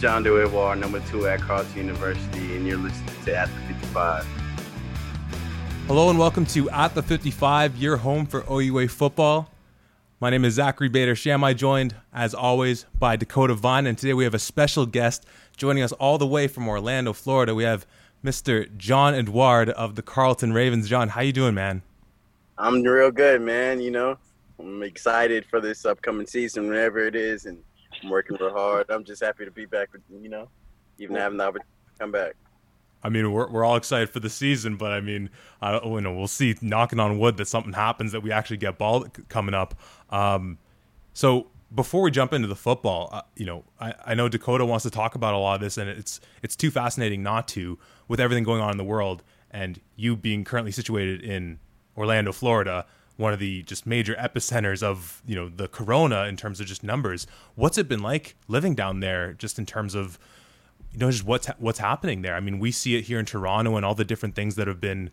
John DeWar, number two at Carleton University, and you're listening to At the 55. Hello and welcome to At the 55, your home for OUA football. My name is Zachary Bader Shamai, joined as always by Dakota Vine, and today we have a special guest joining us all the way from Orlando, Florida. We have Mr. John Edouard of the Carleton Ravens. John, how you doing, man? I'm real good, man. You know, I'm excited for this upcoming season, whenever it is, and I'm working real hard. I'm just happy to be back. With, you know, even having the opportunity to come back. I mean, we're we're all excited for the season, but I mean, I don't, you know, we'll see. Knocking on wood that something happens that we actually get ball coming up. Um, so before we jump into the football, uh, you know, I, I know Dakota wants to talk about a lot of this, and it's it's too fascinating not to with everything going on in the world, and you being currently situated in Orlando, Florida, one of the just major epicenters of you know the corona in terms of just numbers. What's it been like living down there, just in terms of you know just what's what's happening there. I mean, we see it here in Toronto and all the different things that have been,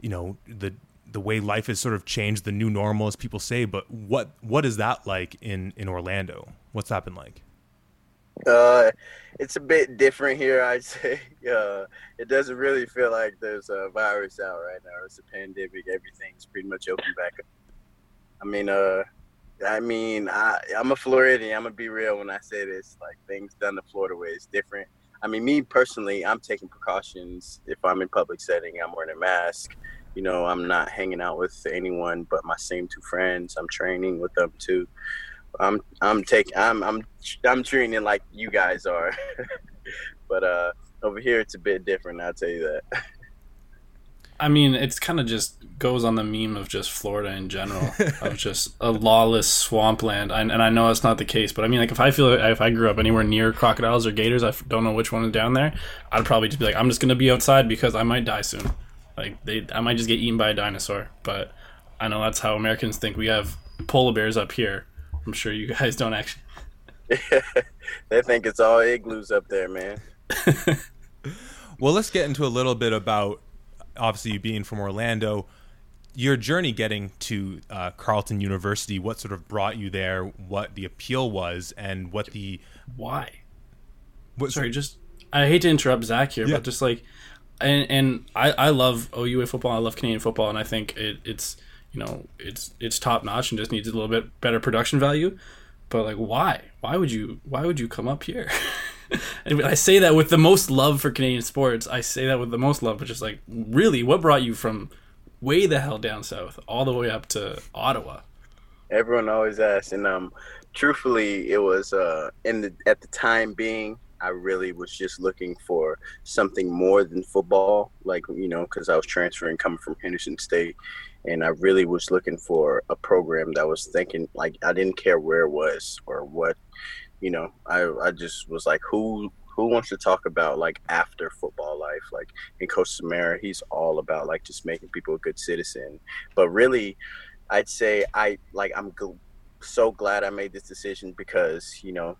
you know, the the way life has sort of changed, the new normal, as people say. But what what is that like in in Orlando? What's that been like? Uh, it's a bit different here, I'd say. Uh, it doesn't really feel like there's a virus out right now. It's a pandemic. Everything's pretty much open back up. I mean, uh, I mean, I, I'm a Floridian. I'm gonna be real when I say this. Like things done the Florida way is different. I mean, me personally, I'm taking precautions. If I'm in public setting, I'm wearing a mask. You know, I'm not hanging out with anyone but my same two friends. I'm training with them too. I'm I'm taking I'm I'm I'm treating it like you guys are. but uh over here it's a bit different, I'll tell you that. I mean, it's kind of just goes on the meme of just Florida in general, of just a lawless swampland. I, and I know that's not the case, but I mean, like if I feel like if I grew up anywhere near crocodiles or gators, I don't know which one is down there. I'd probably just be like, I'm just gonna be outside because I might die soon. Like they, I might just get eaten by a dinosaur. But I know that's how Americans think. We have polar bears up here. I'm sure you guys don't actually. they think it's all igloos up there, man. well, let's get into a little bit about obviously you being from Orlando, your journey getting to uh, Carleton University, what sort of brought you there, what the appeal was, and what the why. What, Sorry, just I hate to interrupt Zach here, yeah. but just like, and and I I love OUA football, I love Canadian football, and I think it, it's you know it's it's top notch and just needs a little bit better production value. But like, why? Why would you? Why would you come up here? and I say that with the most love for Canadian sports. I say that with the most love, but just like, really, what brought you from way the hell down south all the way up to Ottawa? Everyone always asks, and um, truthfully, it was uh, in the at the time being, I really was just looking for something more than football, like you know, because I was transferring coming from Henderson State, and I really was looking for a program that was thinking like I didn't care where it was or what you know, I I just was like, who who wants to talk about like after football life? Like in Coach Sumarah, he's all about like just making people a good citizen. But really, I'd say I like I'm so glad I made this decision because you know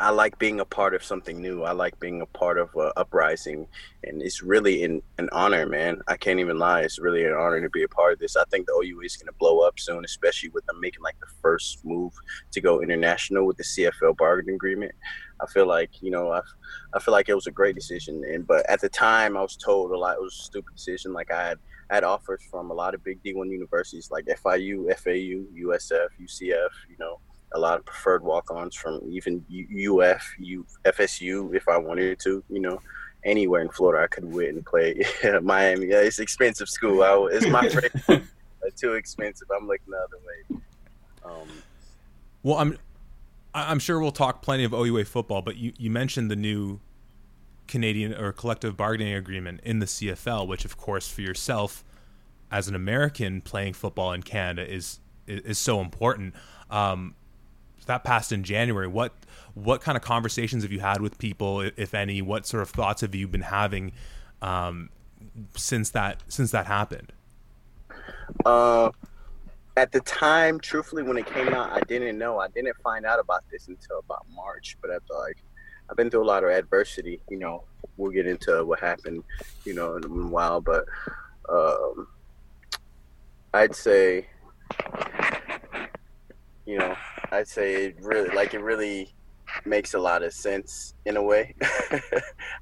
I like being a part of something new. I like being a part of a uprising, and it's really an, an honor, man. I can't even lie. It's really an honor to be a part of this. I think the OU is going to blow up soon, especially with them making like the first move to go international with the CFL bargaining agreement. I feel like you know I, I feel like it was a great decision, and but at the time I was told a lot. It was a stupid decision. Like I had I had offers from a lot of big D1 universities like FIU, FAU, USF, UCF. You know a lot of preferred walk-ons from even UF, U, FSU if I wanted to, you know, anywhere in Florida I could win and play. Miami, yeah, it's expensive school. I, it's my too expensive. I'm looking the other way. Um, well, I'm I'm sure we'll talk plenty of OUA football, but you, you mentioned the new Canadian or collective bargaining agreement in the CFL, which of course for yourself as an American playing football in Canada is is, is so important. Um, that passed in January. What what kind of conversations have you had with people, if any? What sort of thoughts have you been having um, since that since that happened? Uh, at the time, truthfully, when it came out, I didn't know. I didn't find out about this until about March. But I thought, like, I've been through a lot of adversity. You know, we'll get into what happened, you know, in a while. But um, I'd say, you know, I'd say it really like it really makes a lot of sense in a way.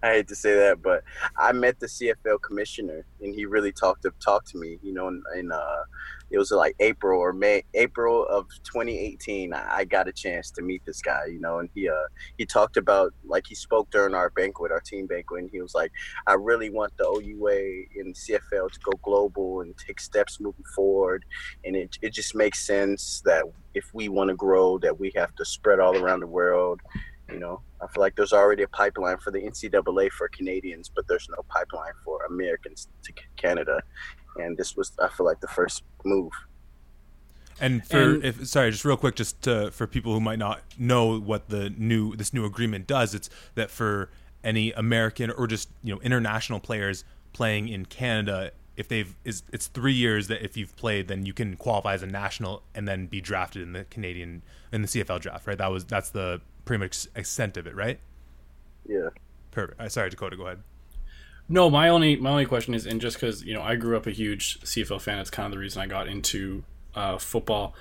I hate to say that, but I met the CFL commissioner and he really talked to talked to me. You know, in, in uh, it was like April or May, April of 2018. I got a chance to meet this guy, you know, and he uh he talked about like he spoke during our banquet, our team banquet, and he was like, I really want the OUA and CFL to go global and take steps moving forward, and it it just makes sense that if we want to grow, that we have to spread all around the world. You know, I feel like there's already a pipeline for the NCAA for Canadians, but there's no pipeline for Americans to Canada and this was I feel like the first move. And for and, if sorry, just real quick, just to, for people who might not know what the new this new agreement does, it's that for any American or just you know international players playing in Canada, if they've is it's three years that if you've played, then you can qualify as a national and then be drafted in the Canadian in the CFL draft, right? That was that's the pretty much extent of it, right? Yeah. Perfect. Uh, sorry, Dakota, go ahead. No, my only my only question is, and just because you know I grew up a huge CFL fan, it's kind of the reason I got into uh, football.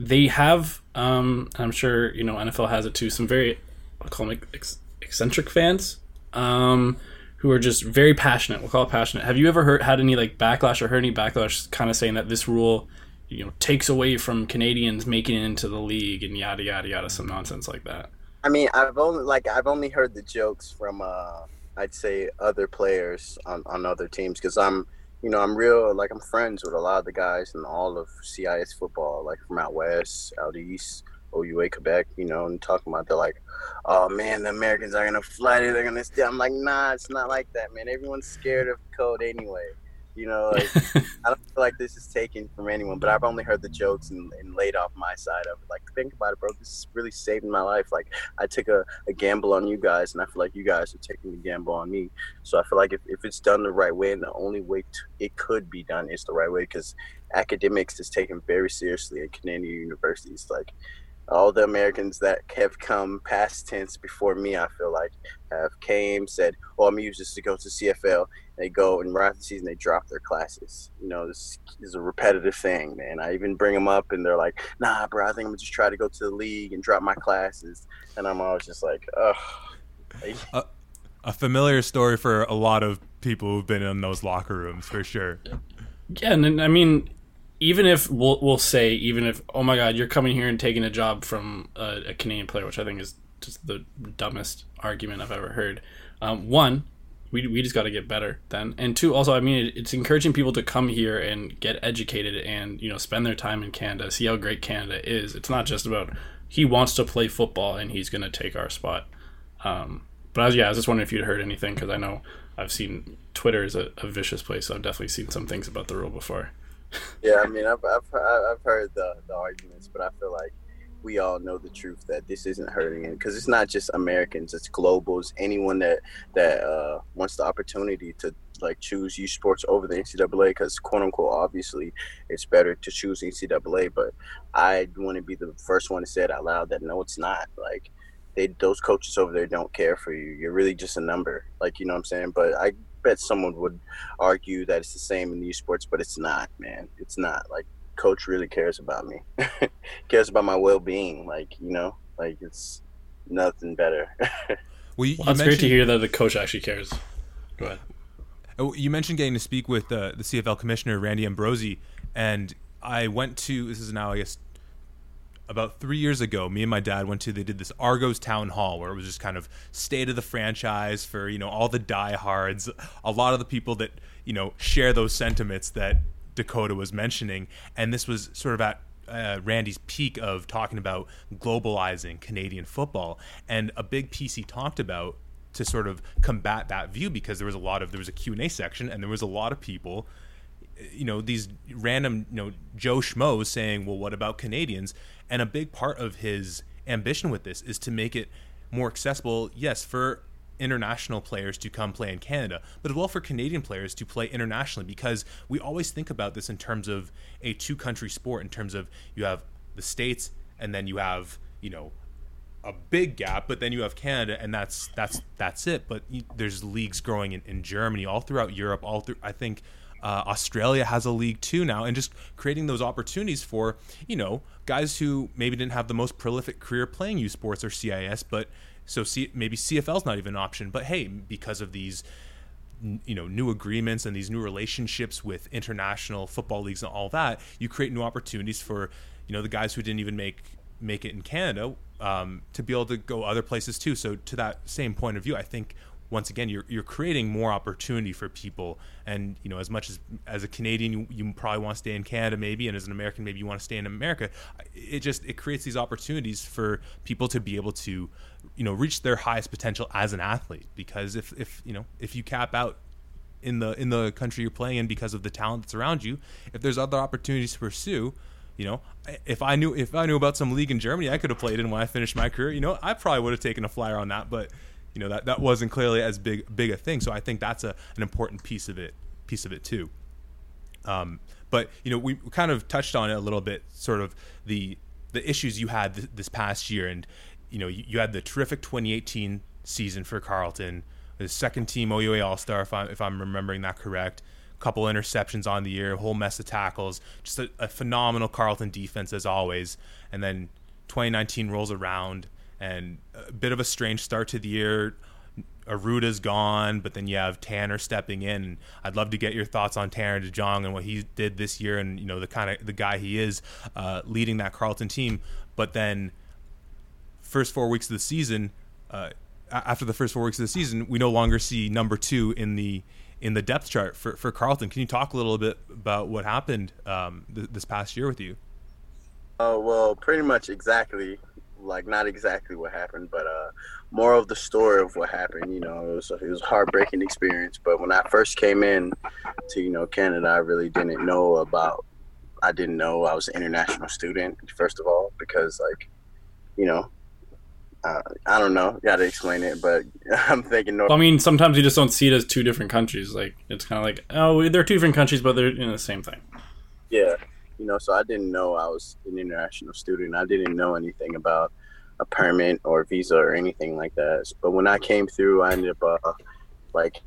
They have, um, I'm sure you know NFL has it too. Some very, I'll call them ex- eccentric fans, um, who are just very passionate. We'll call it passionate. Have you ever heard had any like backlash or heard any backlash, kind of saying that this rule, you know, takes away from Canadians making it into the league and yada yada yada, some nonsense like that? I mean, I've only like I've only heard the jokes from. uh I'd say other players on, on other teams because I'm you know I'm real like I'm friends with a lot of the guys in all of CIS football like from out west, out east, OUA Quebec, you know, and talking about they're like, oh man, the Americans are gonna fly they're gonna steal. I'm like, nah, it's not like that, man. Everyone's scared of code anyway. You know, like, I don't feel like this is taken from anyone, but I've only heard the jokes and, and, laid off my side of it. Like, think about it, bro. This is really saving my life. Like, I took a, a gamble on you guys, and I feel like you guys are taking the gamble on me. So I feel like if, if it's done the right way, and the only way it could be done is the right way, because academics is taken very seriously at Canadian universities. Like, all the Americans that have come past tense before me, I feel like, have came, said, oh, I'm used this to go to CFL, they go and right after the season they drop their classes. You know, this is a repetitive thing, man. I even bring them up and they're like, "Nah, bro, I think I'm gonna just try to go to the league and drop my classes." And I'm always just like, "Ugh." a, a familiar story for a lot of people who've been in those locker rooms, for sure. Yeah, and I mean, even if we'll we'll say, even if oh my god, you're coming here and taking a job from a, a Canadian player, which I think is just the dumbest argument I've ever heard. Um, one, we, we just got to get better then. And two also i mean it, it's encouraging people to come here and get educated and you know spend their time in canada see how great canada is. It's not just about he wants to play football and he's going to take our spot. Um, but I was, yeah i was just wondering if you'd heard anything because i know i've seen twitter is a, a, vicious place so i've definitely seen some things about the rule before yeah i mean i've, I've, I've heard the, the arguments but i feel like we all know the truth that this isn't hurting because it's not just Americans, it's globals. Anyone that that uh, wants the opportunity to like choose U Sports over the NCAA because quote unquote obviously it's better to choose NCAA, but I want to be the first one to say it out loud that no, it's not. Like they those coaches over there don't care for you. You're really just a number. Like you know what I'm saying. But I bet someone would argue that it's the same in U Sports, but it's not, man. It's not. Like coach really cares about me, cares about my well being. Like you know, like it's nothing better. well, you, well, it's great to hear that the coach actually cares. Go ahead. Oh, you mentioned getting to speak with uh, the CFL commissioner Randy Ambrosie, and I went to this is now I guess about three years ago. Me and my dad went to they did this Argos town hall where it was just kind of state of the franchise for you know all the diehards, a lot of the people that you know share those sentiments that Dakota was mentioning, and this was sort of at uh, Randy's peak of talking about globalizing Canadian football, and a big piece he talked about to sort of combat that view because there was a lot of there was a Q&A section and there was a lot of people you know these random you know Joe Schmoes saying well what about Canadians and a big part of his ambition with this is to make it more accessible yes for international players to come play in Canada, but as well for Canadian players to play internationally because we always think about this in terms of a two country sport, in terms of you have the States and then you have, you know, a big gap, but then you have Canada, and that's that's that's it. But there's leagues growing in, in Germany, all throughout Europe, all through. I think Uh, Australia has a league too now, and just creating those opportunities for you know guys who maybe didn't have the most prolific career playing U Sports or CIS, but so C- maybe CFL's not even an option. But hey, because of these you know new agreements and these new relationships with international football leagues and all that, you create new opportunities for you know the guys who didn't even make make it in Canada um, to be able to go other places too. So to that same point of view, I think once again you're you're creating more opportunity for people. And you know as much as as a Canadian you, you probably want to stay in Canada maybe and as an American maybe you want to stay in America it just it creates these opportunities for people to be able to you know reach their highest potential as an athlete. Because if if you know if you cap out in the in the country you're playing in because of the talent that's around you if there's other opportunities to pursue you know if i knew if i knew about some league in germany i could have played in when i finished my career. You know i probably would have taken a flyer on that but you know that that wasn't clearly as big big a thing. So I think that's a an important piece of it piece of it too. Um, but you know we kind of touched on it a little bit, sort of the the issues you had th- this past year, and you know you, you, had the terrific 2018 season for Carleton, the second team OUA All Star if, I'm if I'm remembering that correct. Couple interceptions on the year, a whole mess of tackles, just a, a phenomenal Carleton defense as always. And then 2019 rolls around, and a bit of a strange start to the year. Aruda's gone, but then you have Tanner stepping in. I'd love to get your thoughts on Tanner DeJong and what he did this year, and you know the kind of the guy he is uh, leading that Carleton team. But then, first four weeks of the season, uh, after the first four weeks of the season, we no longer see number two in the in the depth chart for, for Carleton. Can you talk a little bit about what happened um, th- this past year with you? Oh well, pretty much exactly like not exactly what happened, but uh, more of the story of what happened. You know, it was it was a heartbreaking experience. But when I first came in to you know Canada, I really didn't know about. I didn't know I was an international student first of all because like, you know, uh, I don't know. Got to explain it, but I'm thinking. North- I mean, sometimes you just don't see it as two different countries. Like it's kind of like, oh, they're two different countries, but they're you know, the same thing. Yeah, you know, so I didn't know I was an international student. I didn't know anything about a permit or visa or anything like that. But when I came through, I ended up uh, like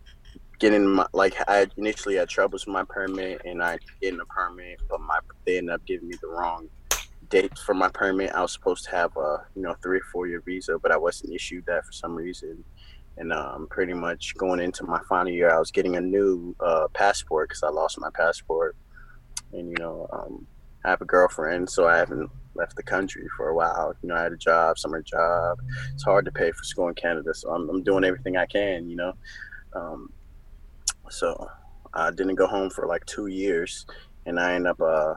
getting my like I initially had troubles with my permit and I getting a permit, but my they ended up giving me the wrong date for my permit. I was supposed to have a you know three or four year visa, but I wasn't issued that for some reason. And um, pretty much going into my final year, I was getting a new uh, passport because I lost my passport and you know, um, I have a girlfriend, so I haven't left the country for a while. You know, I had a job, summer job. It's hard to pay for school in Canada, so I'm, I'm doing everything I can. You know, um, so I didn't go home for like two years, and I ended up uh,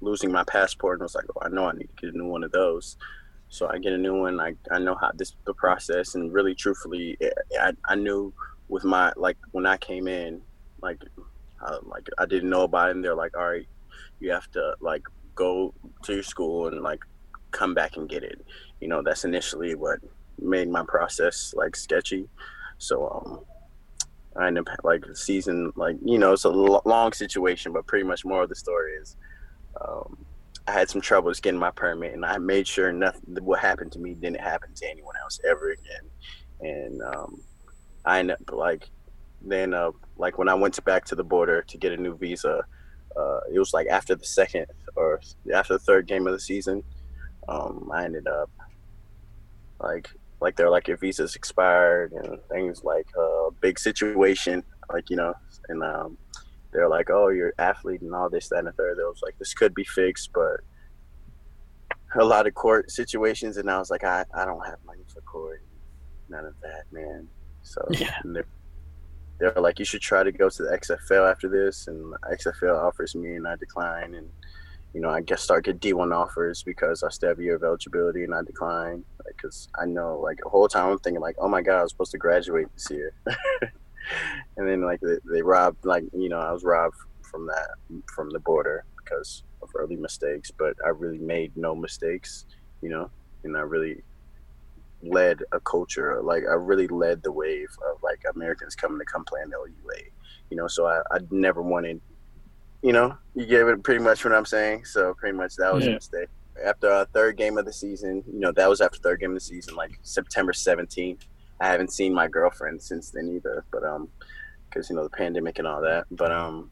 losing my passport. And I was like, oh, I know I need to get a new one of those. So I get a new one. I, I know how this the process, and really, truthfully, I, I knew with my like when I came in, like uh, like I didn't know about it, and they're like, all right, you have to like go to your school and like come back and get it. You know, that's initially what made my process like sketchy. So um, I ended up like season, like you know, it's a long situation, but pretty much more of the story is. Um, I had some troubles getting my permit, and I made sure nothing what happened to me didn't happen to anyone else ever again. And um, I ended up like then uh, like when I went back to the border to get a new visa, uh, it was like after the second or after the third game of the season, um, I ended up like like they're like your visa's expired and things like a uh, big situation like you know and um, they're like oh you're athlete and all this that and the third. It was like this could be fixed, but a lot of court situations and I was like I, I don't have money for court, none of that man. So yeah they're like, you should try to go to the XFL after this, and XFL offers me, and I decline, and you know, I guess start get D1 offers because I still have a year of eligibility, and I decline. Because like, I know like the whole time I'm thinking like, oh my god, I was supposed to graduate this year, and then like they, they robbed like you know I was robbed from that from the border because of early mistakes, but I really made no mistakes, you know, and I really led a culture like I really led the wave of like Americans coming to come play in OUA. You know, so I, I never wanted you know, you gave it pretty much what I'm saying. So pretty much that was yeah. a mistake. After a third game of the season, you know, that was after third game of the season, like September 17th. I haven't seen my girlfriend since then either, but um, because you know the pandemic and all that. But um,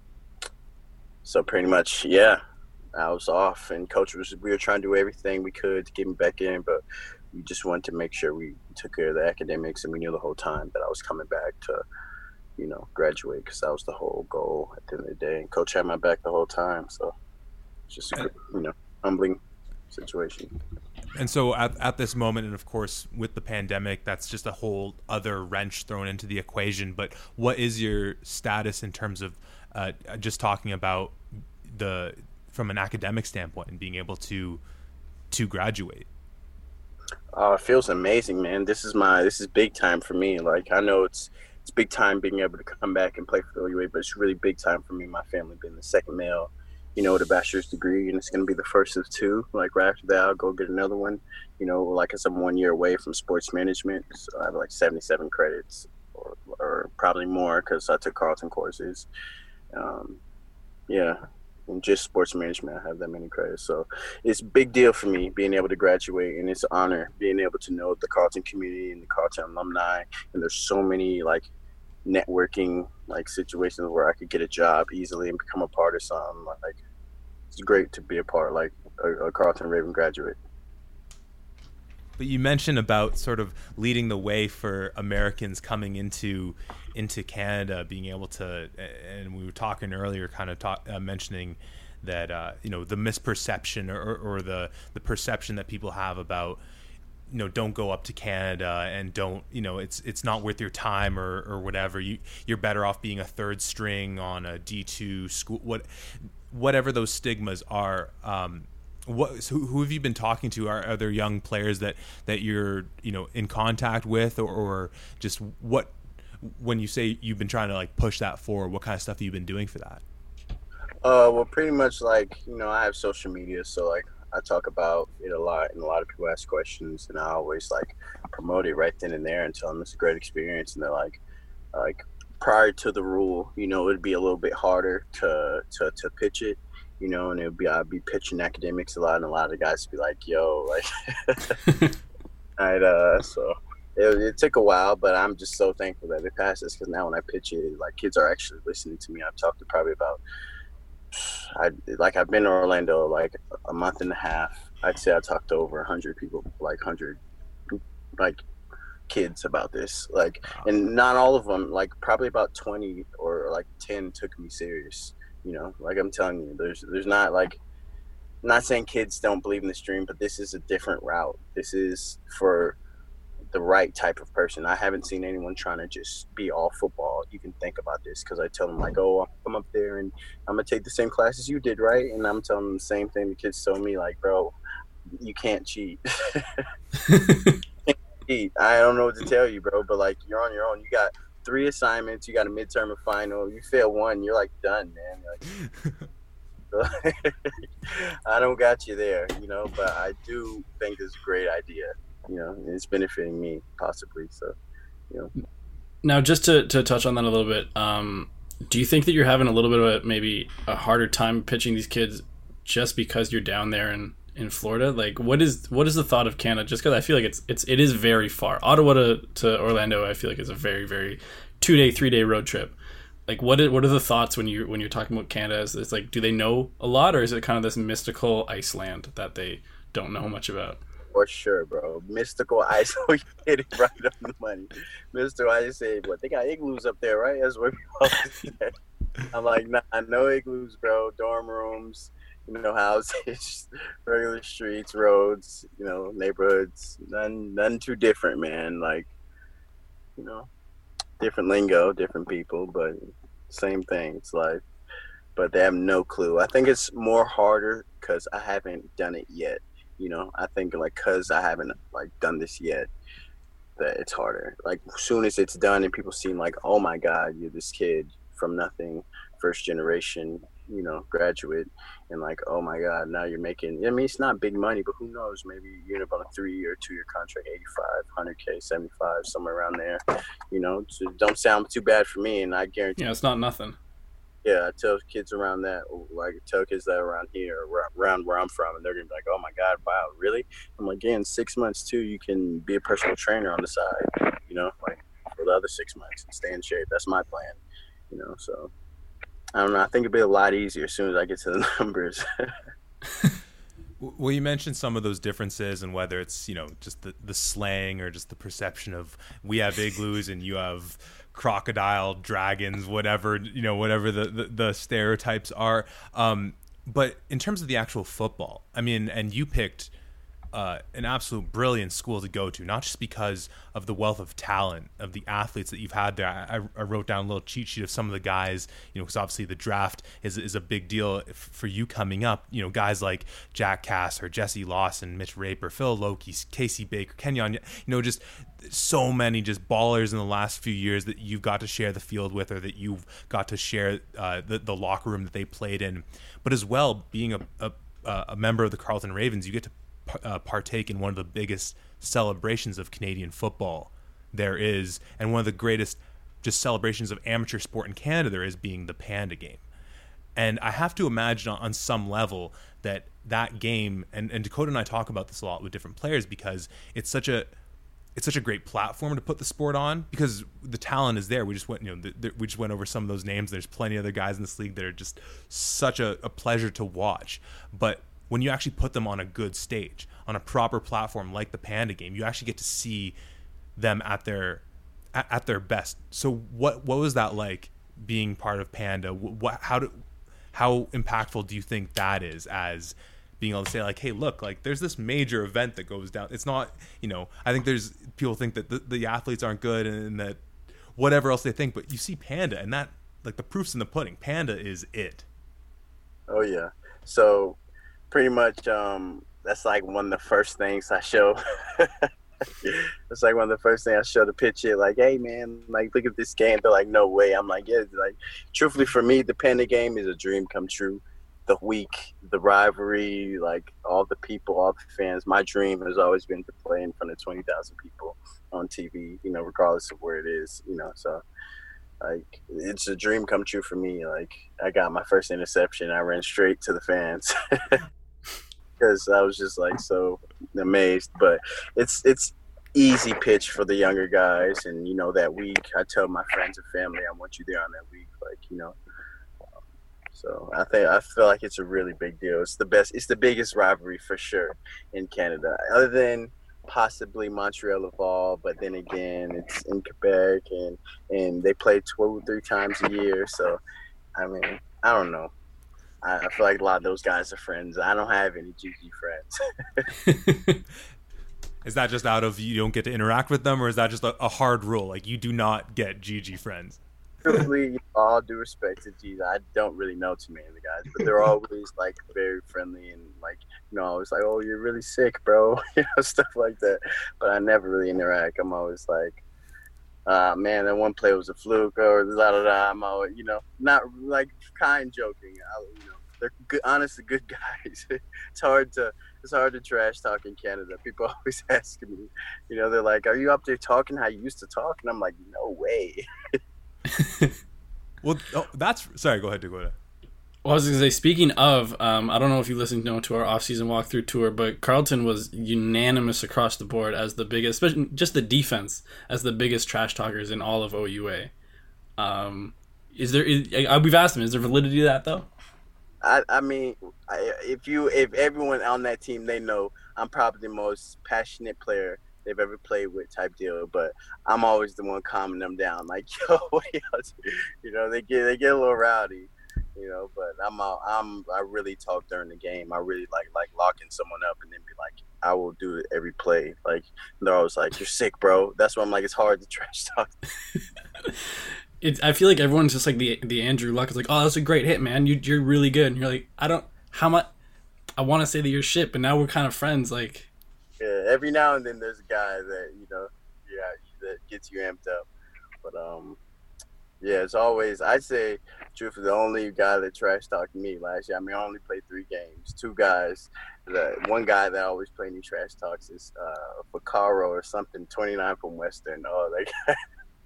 so pretty much, yeah, I was off, and coach was we were trying to do everything we could to get me back in, but we just wanted to make sure we took care of the academics, and we knew the whole time that I was coming back to, you know, graduate because that was the whole goal at the end of the day. And coach had my back the whole time, so it's just a, you know humbling situation. And so at, at this moment, and of course with the pandemic, that's just a whole other wrench thrown into the equation. But what is your status in terms of uh, just talking about the from an academic standpoint and being able to to graduate? Uh, it feels amazing, man. This is my this is big time for me. Like I know it's it's big time being able to come back and play for the OUA, but it's really big time for me. My family being the second male you know, with a bachelor's degree, and it's going to be the first of two. Like right after that, I'll go get another one. You know, like I said, I'm one year away from sports management, so I have like 77 credits, or, or probably more because I took Carleton courses. Um, yeah, and just sports management, I have that many credits. So it's big deal for me being able to graduate, and it's an honor being able to know the Carleton community and the Carleton alumni. And there's so many like networking like situations where I could get a job easily and become a part of something. Like it's great to be a part, like a, a Carleton Raven graduate. But you mentioned about sort of leading the way for Americans coming into into Canada, being able to, and we were talking earlier, kind of talk, uh, mentioning that uh, you know the misperception or, or the the perception that people have about you know don't go up to Canada and don't you know it's it's not worth your time or or whatever. You you're better off being a third string on a D2 school what whatever those stigmas are um, what so who have you been talking to are, are there young players that that you're you know in contact with or, or just what when you say you've been trying to like push that forward what kind of stuff have you been doing for that uh well pretty much like you know I have social media so like I talk about it a lot, and a lot of people ask questions, and I always like promote it right then and there and tell them it's a great experience. And they're like, like prior to the rule, you know, it'd be a little bit harder to to, to pitch it, you know, and it'd be I'd be pitching academics a lot, and a lot of the guys would be like, "Yo, like," right? Uh, so. It, it, took a while, but I'm just so thankful that it passes because now when I pitch it, like kids are actually listening to me. I've talked to probably about I like I've been to Orlando like a month and a half. I'd say I talked to over a hundred people, like hundred, like kids about this. Like, and not all of them. Like probably about twenty or like ten took me serious. You know, like I'm telling you, there's there's not like. I'm not saying kids don't believe in this dream, but this is a different route. This is for the right type of person. I haven't seen anyone trying to just be all football. You can think about this because I tell them like, oh, I'm up there and I'm gonna take the same classes you did, right? And I'm telling them the same thing the kids told me, like, bro, you can't cheat. cheat. I don't know what to tell you, bro, but like you're on your own. You got three assignments. You got a midterm and final. You fail one, you're like done, man. Like, I don't got you there, you know, but I do think it's a great idea you know, it's benefiting me possibly. So, you know. Now, just to, to touch on that a little bit, um, do you think that you're having a little bit of a, maybe a harder time pitching these kids just because you're down there in, in Florida? Like, what is what is the thought of Canada? Just because I feel like it's it's it is very far. Ottawa to, to Orlando, I feel like is a very very two day three day road trip. Like, what is, what are the thoughts when you when you're talking about Canada? Is it's like, do they know a lot, or is it kind of this mystical Iceland that they don't know much about? for sure, bro. Mystical ice. you hit it right on the money. Mystical ice say, what they got igloos up there, right? That's what I'm like, nah, no igloos, bro. Dorm rooms, you know, houses, regular streets, roads, you know, neighborhoods. None, none too different, man. Like, you know, different lingo, different people, but same thing. It's like, but they have no clue. I think it's more harder because I haven't done it yet you know i think like because i haven't like done this yet that it's harder like soon as it's done and people seem like oh my god you're this kid from nothing first generation you know graduate and like oh my god now you're making i mean it's not big money but who knows maybe you're in about a three or two year contract 85 100k 75 somewhere around there you know so don't sound too bad for me and i guarantee yeah it's not nothing yeah, I tell kids around that, oh, like tell kids that around here, around where I'm from, and they're gonna be like, "Oh my God, wow, really?" I'm like, "Yeah, in six months too, you can be a personal trainer on the side, you know, like for the other six months and stay in shape. That's my plan, you know." So I don't know. I think it'll be a lot easier as soon as I get to the numbers. well, you mentioned some of those differences and whether it's you know just the, the slang or just the perception of we have igloos and you have crocodile dragons whatever you know whatever the, the, the stereotypes are um, but in terms of the actual football i mean and you picked uh, an absolute brilliant school to go to, not just because of the wealth of talent of the athletes that you've had there. I, I wrote down a little cheat sheet of some of the guys, you know, because obviously the draft is, is a big deal for you coming up. You know, guys like Jack Cassar Jesse Lawson, Mitch Raper, Phil Lokey, Casey Baker, Kenyon, you know, just so many just ballers in the last few years that you've got to share the field with or that you've got to share uh, the, the locker room that they played in. But as well, being a, a a member of the Carleton Ravens, you get to uh, partake in one of the biggest celebrations of Canadian football there is, and one of the greatest just celebrations of amateur sport in Canada there is being the Panda game. And I have to imagine on, some level that that game, and, and Dakota and I talk about this a lot with different players because it's such a it's such a great platform to put the sport on because the talent is there. We just went, you know, the, the, we just went over some of those names. There's plenty of other guys in this league that are just such a, a pleasure to watch. But when you actually put them on a good stage, on a proper platform like the Panda game, you actually get to see them at their at, at their best. So what what was that like being part of Panda? What how do how impactful do you think that is as being able to say like hey look like there's this major event that goes down it's not you know i think there's people think that the, the athletes aren't good and that whatever else they think but you see panda and that like the proof's in the pudding panda is it oh yeah so pretty much um, that's like one of the first things I show. it's like one of the first things I show the picture, like, hey man, like look at this game. They're like, no way. I'm like, yeah, like truthfully for me, the Panda game is a dream come true. The week, the rivalry, like all the people, all the fans. My dream has always been to play in front of twenty thousand people on TV, you know, regardless of where it is, you know. So like it's a dream come true for me. Like I got my first interception, I ran straight to the fans. because I was just like so amazed. But it's it's easy pitch for the younger guys, and you know that week I tell my friends and family I want you there on that week, like you know. So I think I feel like it's a really big deal. It's the best. It's the biggest rivalry for sure in Canada, other than possibly Montreal Laval, but then again, it's in Quebec, and and they play two, three times a year. So, I mean, I don't know. I, feel like a lot of those guys are friends. I don't have any GG friends. is that just out of you don't get to interact with them, or is that just a, a hard rule? Like you do not get GG friends. Truthfully, all due respect to G's, I don't really know too many of the guys, but they're always like very friendly and like you know, always like, "Oh, you're really sick, bro," you know, stuff like that. But I never really interact. I'm always like, uh, man, that one play was a fluke or da da da. I'm always, you know, not like kind joking. I, you know, they're good, honestly good guys. it's hard to it's hard to trash talk in Canada. People always ask me, you know, they're like, "Are you up there talking how you used to talk?" And I'm like, "No way." well, oh, that's sorry. Go ahead, go ahead. Well, I was going to say, speaking of, um, I don't know if you listened to, to our off-season walkthrough tour, but Carleton was unanimous across the board as the biggest, especially just the defense, as the biggest trash talkers in all of OUA. Um, is there? Is, I, we've asked him, Is there validity to that though? I, I mean, I, if you, if everyone on that team, they know I'm probably the most passionate player they've ever played with, type deal. But I'm always the one calming them down, like, yo, you know, they get they get a little rowdy you know. But I'm I'm I really talk during the game. I really like like locking someone up and then be like, I will do it every play. Like they're always like, "You're sick, bro." That's why I'm like, it's hard to trash talk. I feel like everyone's just like the the Andrew Luck is like, "Oh, that's a great hit, man. You, you're really good." And you're like, I don't how much. I want to say that you're shit, but now we're kind of friends. Like, yeah, every now and then there's a guy that you know, yeah, that gets you amped up. But um, yeah, it's always I'd say is the only guy that trash talked me last year. I mean, I only played three games. Two guys. The one guy that always played me trash talks is uh Ficaro or something. Twenty nine from Western. Oh, guy.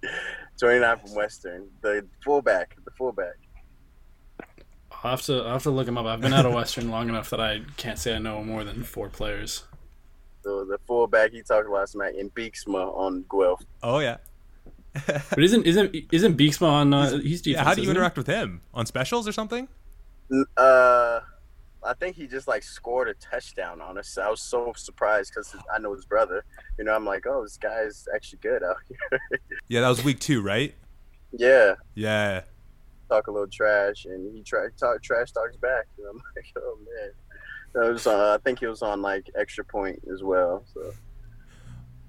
Twenty nine from Western. The fullback. The fullback. I'll have to I'll have to look him up. I've been out of Western long enough that I can't say I know more than four players. So the fullback he talked last night in Beeksma on Guelph. Oh yeah. but isn't isn't isn't Beeksma on? Uh, he's defense. Yeah, how do you isn't he? interact with him on specials or something? Uh, I think he just like scored a touchdown on us. I was so surprised because I know his brother. You know, I'm like, oh, this guy's actually good out here. Yeah, that was week two, right? yeah, Yeah, talk a little trash, and he tried talk trash talks back. And I'm like, oh man. That was, uh, I think he was on like extra point as well. So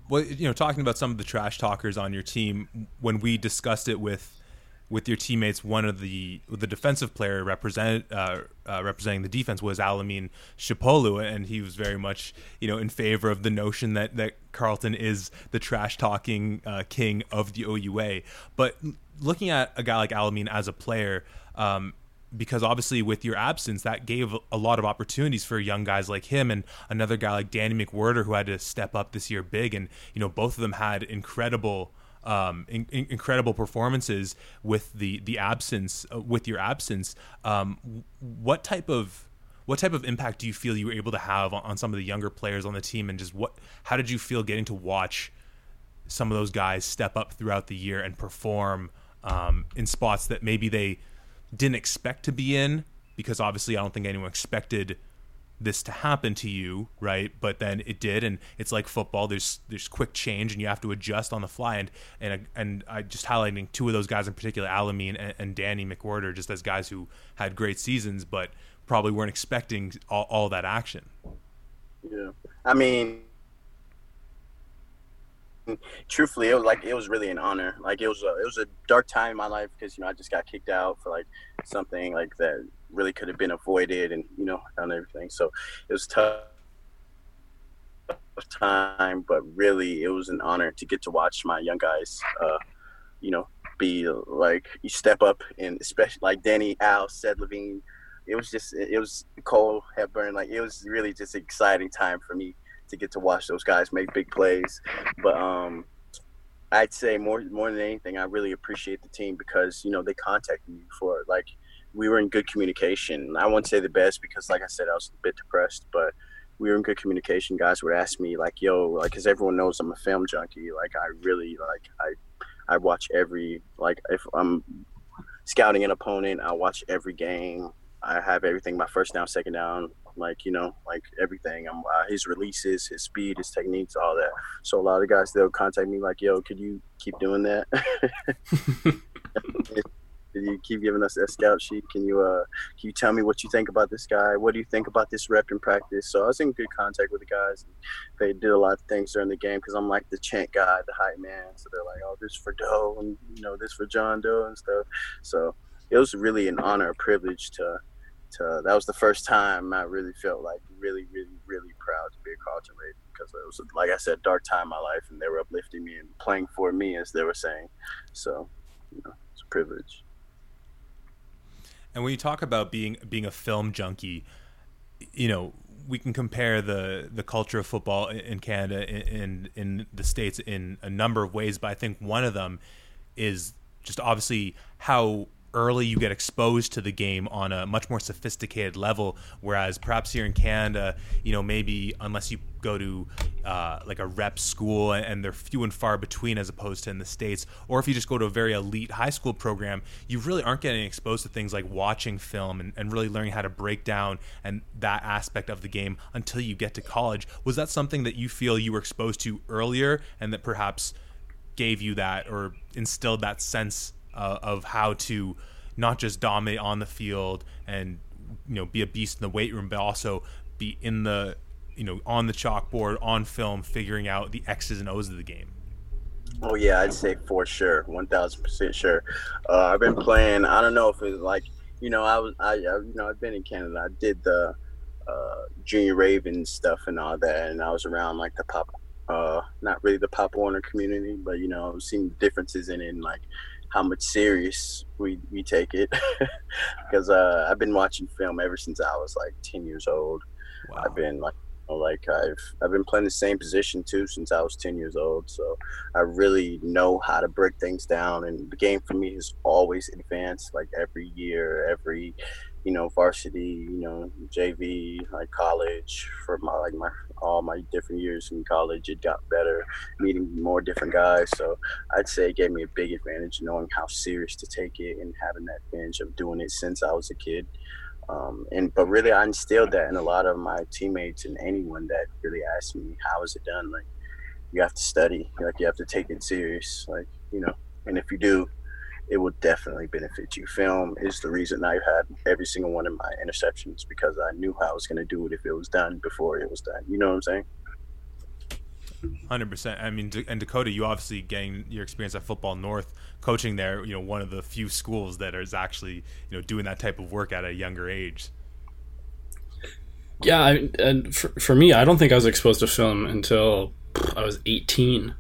well, you know, talking about some of the trash talkers on your team, when we discussed it with with your teammates, one of the the defensive player represent uh, uh, representing the defense was Alamine Shipolu, and he was very much you know in favor of the notion that that Carleton is the trash talking uh, king of the OUA. But looking at a guy like Alamine as a player. Um, because obviously with your absence that gave a lot of opportunities for young guys like him and another guy like Danny McWhirter who had to step up this year big and you know both of them had incredible um, in, in- incredible performances with the the absence uh, with your absence um, what type of what type of impact do you feel you were able to have on, on some of the younger players on the team? And just what how did you feel getting to watch some of those guys step up throughout the year and perform um, in spots that maybe they didn't expect to be in? Because obviously I don't think anyone expected this to happen to you, right? But then it did, and it's like football. There's there's quick change, and you have to adjust on the fly. And and and I just highlighting two of those guys in particular, Alamine and, and Danny McWhorter, just as guys who had great seasons, but probably weren't expecting all, all that action. yeah, I mean, truthfully, it was like it was really an honor. Like it was a it was a dark time in my life because you know I just got kicked out for like something like that really could have been avoided, and you know and everything. So it was tough time, but really it was an honor to get to watch my young guys. Uh, you know, be like you step up and especially like Danny, Al, Sed Levine. It was just it was Cole Hepburn. Like it was really just an exciting time for me to get to watch those guys make big plays. But um, I'd say more more than anything, I really appreciate the team because you know they contacted me for like we were in good communication. I won't say the best because, like I said, I was a bit depressed, but we were in good communication. Guys would ask me like, "Yo," like, because everyone knows I'm a film junkie. Like, I really like I I watch every like if I'm scouting an opponent, I watch every game. I have everything my first down, second down, like you know, like everything. I'm uh, his releases, his speed, his techniques, all that. So a lot of guys they'll contact me like, "Yo, could you keep doing that? You keep giving us that scout sheet? Can you uh can you tell me what you think about this guy? What do you think about this rep in practice?" So I was in good contact with the guys. They did a lot of things during the game because I'm like the chant guy, the hype man. So they're like, "Oh, this for Doe and you know this for John Doe and stuff." So it was really an honor, a privilege to to that was the first time I really felt like really, really, really proud to be a Carleton Raven because it was like I said, dark time in my life, and they were uplifting me and playing for me as they were saying. So, you know, it's a privilege. And when you talk about being being a film junkie, you know, we can compare the the culture of football in- Canada in in the states in a number of ways, but I think one of them is just obviously how early you get exposed to the game on a much more sophisticated level whereas perhaps here in canada you know maybe unless you go to uh, like a rep school and they're few and far between as opposed to in the states or if you just go to a very elite high school program you really aren't getting exposed to things like watching film and, and really learning how to break down and that aspect of the game until you get to college. Was that something that you feel you were exposed to earlier and that perhaps gave you that or instilled that sense uh, of how to not just dominate on the field and you know be a beast in the weight room, but also be in the you know on the chalkboard on film, figuring out the X's and O's of the game. Oh yeah, I'd say for sure, one thousand percent sure. Uh, I've been playing. I don't know if it's like you know I was I, I you know I've been in Canada. I did the uh, junior Ravens stuff and all that, and I was around like the pop, uh, not really the Pop Warner community, but you know, seeing differences in it, and like how much serious we, we take it because uh, I've been watching film ever since I was like 10 years old. Wow. I've been like like I've I've been playing the same position too since I was 10 years old. So I really know how to break things down and the game for me has always advanced like every year, every you know, varsity, you know, JV, like college for my like my all my different years in college, it got better. meeting more different guys. So I'd say it gave me a big advantage knowing how serious to take it and having that binge of doing it since I was a kid. Um, and but really, I instilled that in a lot of my teammates and anyone that really asked me how is it done. Like you have to study, like you have to take it serious, like you know. And if you do, it will definitely benefit you. Film is the reason I've had every single one of my interceptions because I knew how I was going to do it if it was done before it was done. You know what I'm saying? Hundred percent. I mean, and Dakota, you obviously getting your experience at Football North, coaching there. You know, one of the few schools that is actually you know doing that type of work at a younger age. Yeah, I, and for, for me, I don't think I was exposed to film until I was 18.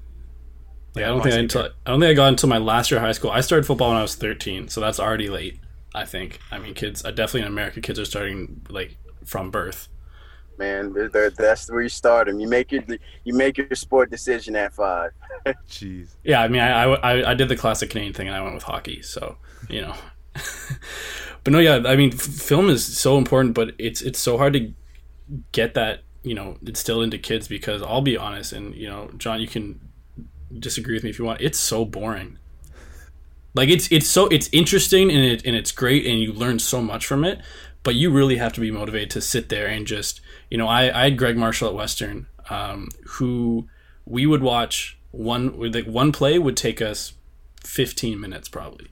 Like, yeah, I don't think I, until, I don't think I got until my last year of high school. I started football when I was 13, so that's already late. I think. I mean, kids. I definitely in America, kids are starting like from birth man. They're, they're, that's where you start them. You make your you make your sport decision at five. Jeez. Yeah, I mean, I, I I did the classic Canadian thing, and I went with hockey. So you know, but no, yeah. I mean, f- film is so important, but it's it's so hard to get that you know instilled into kids because I'll be honest, and you know, John, you can disagree with me if you want. It's so boring. Like it's it's so it's interesting and it and it's great and you learn so much from it, but you really have to be motivated to sit there and just you know, I, I had Greg Marshall at Western, um, who we would watch one like one play would take us 15 minutes probably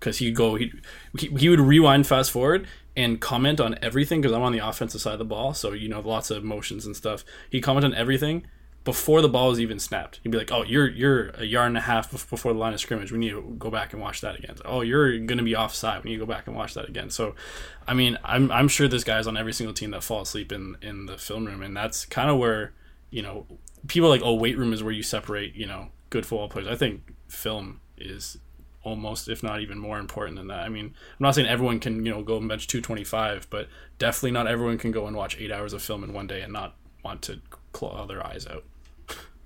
because he'd go he, he would rewind fast forward and comment on everything because I'm on the offensive side of the ball so you know lots of motions and stuff he comment on everything before the ball was even snapped. You'd be like, "Oh, you're you're a yard and a half before the line of scrimmage. We need to go back and watch that again. Oh, you're going to be offside. We need to go back and watch that again." So, I mean, I'm I'm sure this guy's on every single team that fall asleep in in the film room, and that's kind of where you know people like, "Oh, weight room is where you separate you know good football players." I think film is almost if not even more important than that. I mean, I'm not saying everyone can, you know, go and bench 225, but definitely not everyone can go and watch 8 hours of film in one day and not want to claw their eyes out.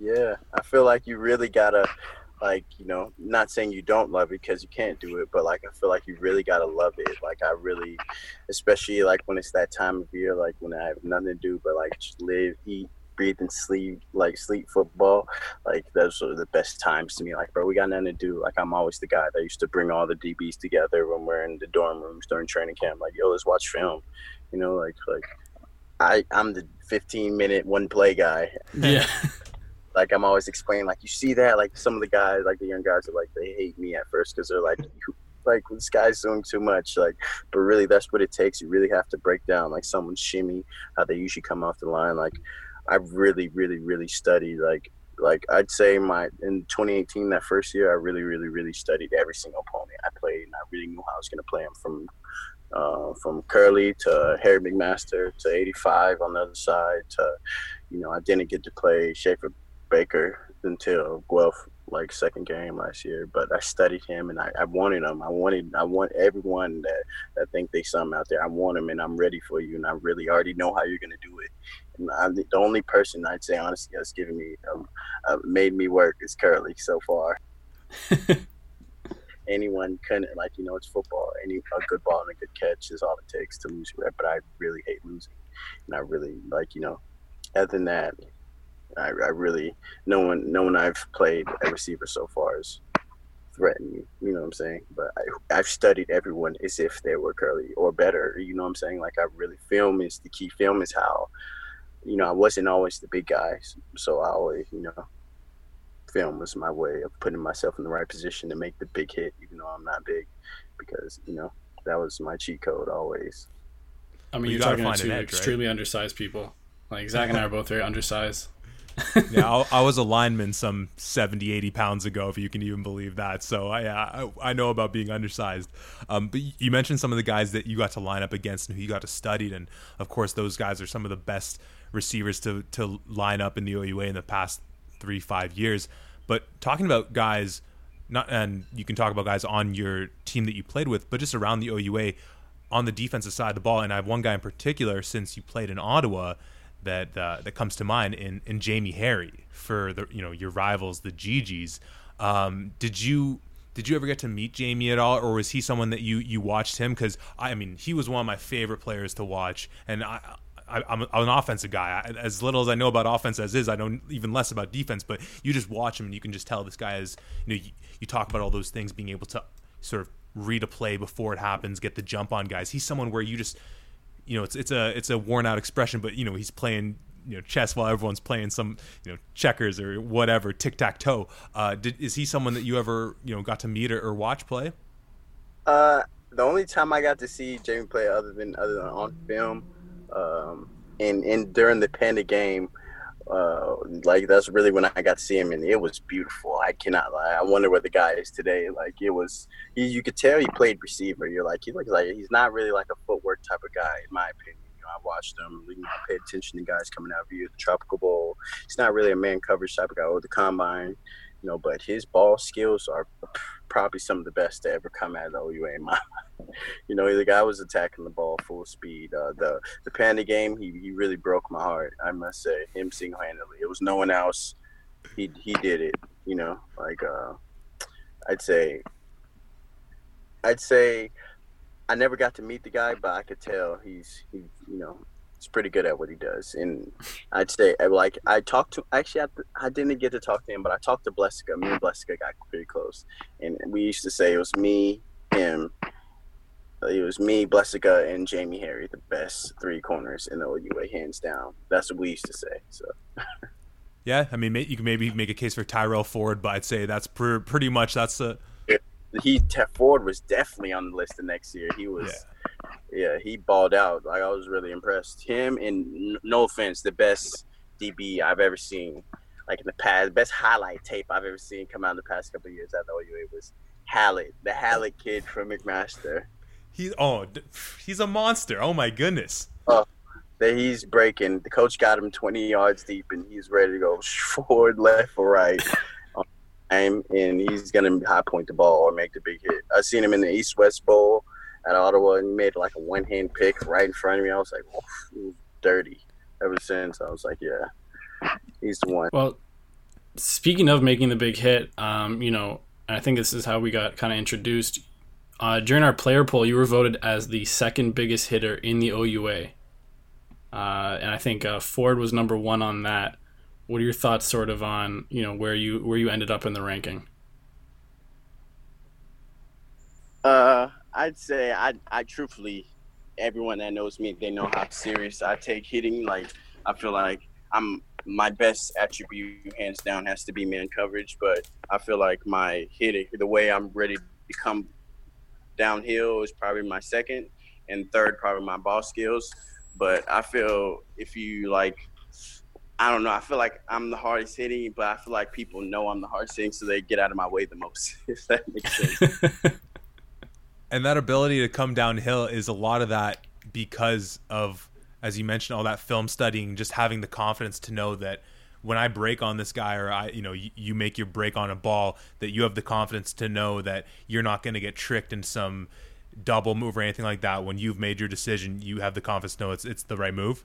Yeah, I feel like you really gotta, like, you know, not saying you don't love it because you can't do it, but like, I feel like you really gotta love it. Like, I really, especially like when it's that time of year, like when I have nothing to do but like just live, eat, breathe, and sleep, like sleep football. Like, those are the best times to me. Like, bro, we got nothing to do. Like, I'm always the guy that used to bring all the DBs together when we're in the dorm rooms during training camp. Like, yo, let's watch film. You know, like, like. I, I'm the 15 minute one play guy. Yeah. like I'm always explaining, like you see that, like some of the guys, like the young guys, are like they hate me at first because they're like, like this guy's doing too much, like, but really that's what it takes. You really have to break down like someone's shimmy, how they usually come off the line. Like I really, really, really studied like like I'd say my in 2018 that first year I really really really studied every single opponent I played and I really knew how I was going to play them from uh, from Curly to Harry McMaster to 85 on the other side to you know I didn't get to play Schaefer Baker until Guelph like second game last year, but I studied him and I, I wanted him. I wanted I want everyone that, that think they something out there. I want him and I'm ready for you and I really already know how you're gonna do it. And I'm the, the only person I'd say honestly that's given me um, uh, made me work is Curly so far. Anyone couldn't like you know it's football. Any a good ball and a good catch is all it takes to lose. You but I really hate losing, and I really like you know. Other than that, I, I really no one no one I've played a receiver so far has threatened me. You know what I'm saying? But I, I've studied everyone as if they were curly or better. You know what I'm saying? Like I really film is the key. Film is how you know I wasn't always the big guy, so I always you know film was my way of putting myself in the right position to make the big hit, even though I'm not big, because you know that was my cheat code always. I mean, well, you're talking to two edge, extremely right? undersized people. Like Zach and I are both very undersized yeah, I, I, was a lineman some 70, 80 pounds ago, if you can even believe that. So I, I, I know about being undersized. Um, but you mentioned some of the guys that you got to line up against and who you got to study. And of course, those guys are some of the best receivers to, to line up in the OUA in the past three, five years. But talking about guys, not and you can talk about guys on your team that you played with, but just around the OUA on the defensive side of the ball. And I have one guy in particular since you played in Ottawa that uh, that comes to mind in in Jamie Harry for the you know your rivals the GGs. Um, did you did you ever get to meet Jamie at all, or was he someone that you you watched him? Because I mean, he was one of my favorite players to watch, and I I, am an offensive guy. I, as little as I know about offense as is, I know even less about defense. But you just watch him, and you can just tell this guy is. You know, you, you talk about all those things, being able to sort of read a play before it happens, get the jump on guys. He's someone where you just, you know, it's it's a it's a worn out expression, but you know, he's playing you know chess while everyone's playing some you know checkers or whatever tic tac toe. Uh, did, is he someone that you ever you know got to meet or, or watch play? Uh, the only time I got to see Jamie play other than other than on film, um, and and during the Panda game, uh, like that's really when I got to see him, and it was beautiful. I cannot lie. I wonder where the guy is today. Like it was, he, you could tell he played receiver. You're like he looks like he's not really like a footwork type of guy, in my opinion. You know, I watched him. You know, I paid attention to guys coming out of you, the Tropical Bowl. He's not really a man coverage type of guy or the combine you know, but his ball skills are probably some of the best to ever come out of OUA. In my, you know, the guy was attacking the ball full speed. Uh, the the Panda game, he, he really broke my heart. I must say, him single handedly. It was no one else. He he did it. You know, like uh, I'd say, I'd say, I never got to meet the guy, but I could tell he's he you know he's pretty good at what he does. And I'd say, uh, like, I talked to actually, I, I didn't get to talk to him, but I talked to Blessica. Me and Blessica got pretty close, and we used to say it was me, him. Uh, it was me, Blessica, and Jamie Harry, the best three corners in the OUA, hands down. That's what we used to say. So. yeah, I mean, you can maybe make a case for Tyrell Ford, but I'd say that's pretty much that's the. He Ford was definitely on the list the next year. He was. Yeah yeah, he balled out. Like I was really impressed. Him and no offense, the best DB I've ever seen. Like in the past, best highlight tape I've ever seen come out in the past couple years at the OUA was Hallett, the Hallett kid from McMaster. He's oh, he's a monster. Oh my goodness. Oh, that he's breaking. The coach got him 20 yards deep, and he's ready to go forward, left, or right. and he's gonna high point the ball or make the big hit. I've seen him in the East West Bowl at Ottawa and he made like a one hand pick right in front of me. I was like, oh, dirty. Ever since I was like, yeah, he's the one. Well, speaking of making the big hit, um, you know, I think this is how we got kind of introduced. Uh, during our player poll, you were voted as the second biggest hitter in the OUA, uh, and I think uh, Ford was number one on that. What are your thoughts, sort of, on you know where you where you ended up in the ranking? Uh, I'd say I I truthfully, everyone that knows me, they know how serious I take hitting. Like I feel like I'm my best attribute, hands down, has to be man coverage. But I feel like my hitting, the way I'm ready to come downhill, is probably my second, and third probably my ball skills. But I feel if you like I don't know. I feel like I'm the hardest hitting, but I feel like people know I'm the hardest hitting, so they get out of my way the most. If that makes sense. and that ability to come downhill is a lot of that because of as you mentioned all that film studying just having the confidence to know that when I break on this guy or I you know you, you make your break on a ball that you have the confidence to know that you're not going to get tricked in some double move or anything like that. When you've made your decision you have the confidence to know it's it's the right move.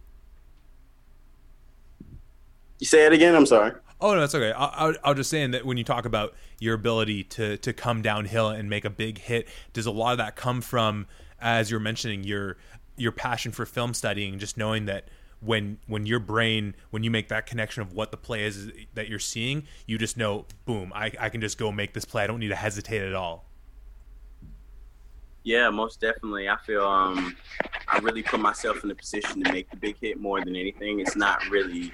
You say it again I'm sorry Oh no, that's okay. I, I, was just saying that when you talk about your ability to to come downhill and make a big hit, does a lot of that come from, as you're mentioning, your your passion for film studying, just knowing that when when your brain when you make that connection of what the play is that you're seeing, you just know, boom, I, I can just go make this play. I don't need to hesitate at all. Yeah, most definitely. I feel um I really put myself in a position to make the big hit more than anything. It's not really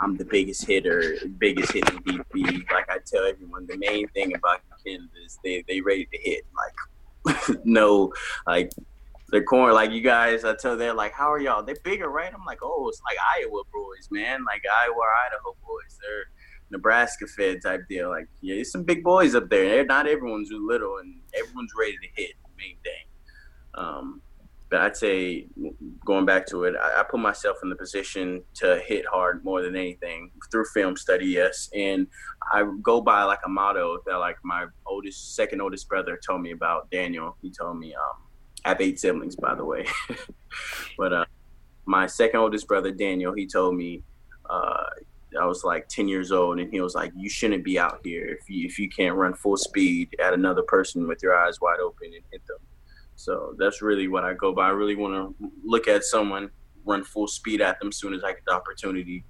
I'm the biggest hitter, biggest hitting DB. Like I tell everyone, the main thing about Canada is they they ready to hit. Like no, like the corn. like you guys, I tell they're like, how are y'all? They're bigger, right? I'm like, oh, it's like Iowa boys, man. Like Iowa, Idaho boys. They're Nebraska fed type deal. Like, yeah, there's some big boys up there. They're not everyone's little, and everyone's ready to hit. Main thing. Um, but I'd say going back to it, I, I, put myself in the position to hit hard more than anything through film study, yes. And I go by like a motto that like my oldest, second oldest brother told me about Daniel. He told me, um, I have eight siblings, by the way. but uh, my second oldest brother, Daniel, he told me, uh, I was like 10 years old, and he was like, You shouldn't be out here if you, if you can't run full speed at another person with your eyes wide open and hit them. So that's really what I go by. I really want to look at someone, run full speed at them as soon as I get the opportunity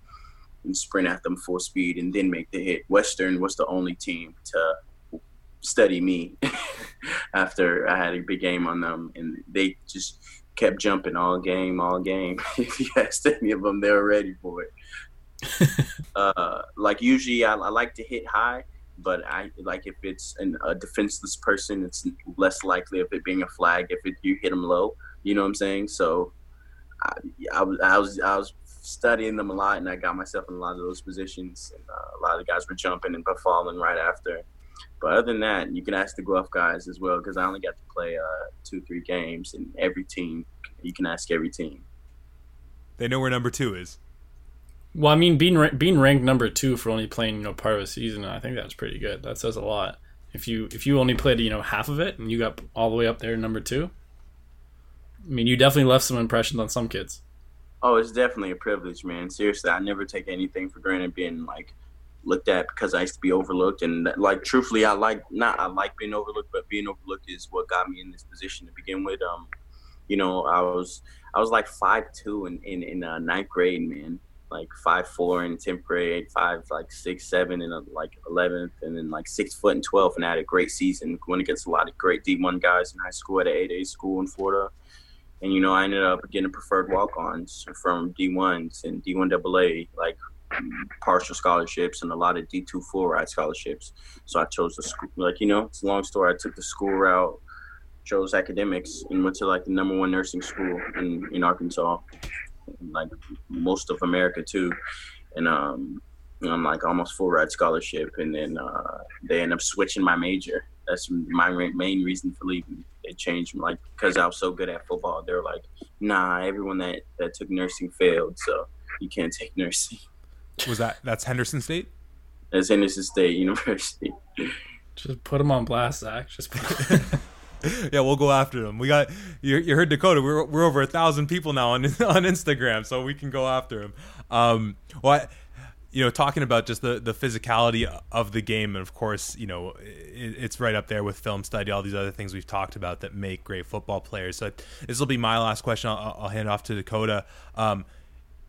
and sprint at them full speed and then make the hit. Western was the only team to study me after I had a big game on them, and they just kept jumping all game, all game. if you asked any of them, they were ready for it. uh, like usually, I, I, like to hit high, but I like if it's an, a defenseless person, it's less likely of it being a flag if it, you hit them low. You know what I'm saying? So I, I, was I was I was studying them a lot, and I got myself in a lot of those positions. And uh, a lot of the guys were jumping and falling right after. But other than that, you can ask the Guelph guys as well because I only got to play uh, two, three games, and every team you can ask every team. They know where number two is. Well, I mean, being being ranked number two for only playing you know part of a season, I think that's pretty good. That says a lot. If you if you only played you know half of it and you got all the way up there number two, I mean, you definitely left some impressions on some kids. Oh, it's definitely a privilege, man. Seriously, I never take anything for granted. Being like looked at because I used to be overlooked, and like truthfully, I like not I like being overlooked, but being overlooked is what got me in this position to begin with. Um, you know, I was I was like five two in in, in uh, ninth grade, man like five four in tenth grade, five like six seven in uh, like eleventh, and then like six foot and twelve, and I had a great season. Went against a lot of great D one guys in high school at a eight A school in Florida, and you know I ended up getting preferred walk ons from D ones and D one AA, like partial scholarships and a lot of D two full ride scholarships. So I chose the school. Like you know, it's a long story. I took the school route, chose academics, and went to like the number one nursing school in in Arkansas like most of America too. And um, I'm like almost full ride scholarship, and then uh, they end up switching my major. That's my main reason for leaving. They changed like because I was so good at football. They were like, "Nah, everyone that that took nursing failed, so you can't take nursing." Was that that's Henderson State? That's Henderson State University. Just put them on blast, Zach. Just put. yeah, we'll go after them. We got you, you heard Dakota. We're, we're over a thousand people now on on Instagram, so we can go after him. Um, well, you know, talking about just the the physicality of the game, and of course, you know, it, it's right up there with film study, all these other things we've talked about that make great football players. So this will be my last question. I'll, I'll hand off to Dakota. Um,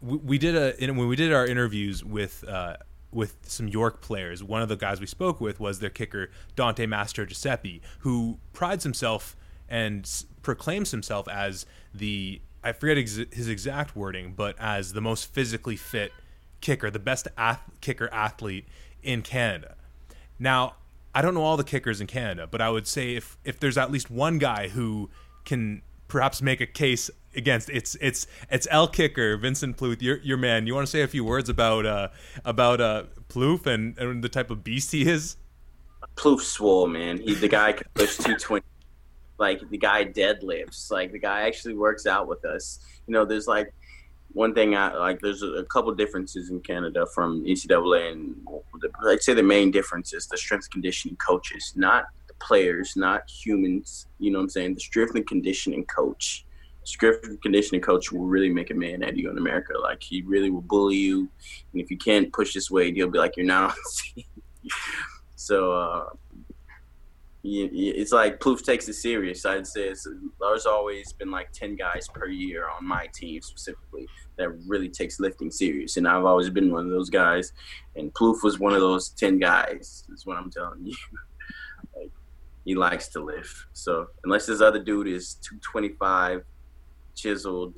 we, we, did a when we did our interviews with. Uh, with some York players. One of the guys we spoke with was their kicker Dante Mastrogiuseppe, who prides himself and proclaims himself as the I forget ex- his exact wording, but as the most physically fit kicker, the best ath- kicker athlete in Canada. Now, I don't know all the kickers in Canada, but I would say if if there's at least one guy who can perhaps make a case against it's it's it's El Kicker Vincent Plouffe your your man. You want to say a few words about uh about uh Plouffe and, and the type of beast he is? Plouffe swole man. He the guy can push 220 like the guy deadlifts. Like the guy actually works out with us. You know there's like one thing I like there's a, a couple differences in Canada from NCAA and I'd say the main difference is the strength conditioning coaches not the players not humans. You know what I'm saying? The strength and conditioning coach strength conditioning coach will really make a man out of you in America. Like he really will bully you, and if you can't push this weight, he'll be like, "You're not." so uh, it's like Plouffe takes it serious. I'd say there's always been like ten guys per year on my team specifically that really takes lifting serious, and I've always been one of those guys. And Plouffe was one of those ten guys. Is what I'm telling you. he likes to lift. So unless this other dude is 225 chiseled.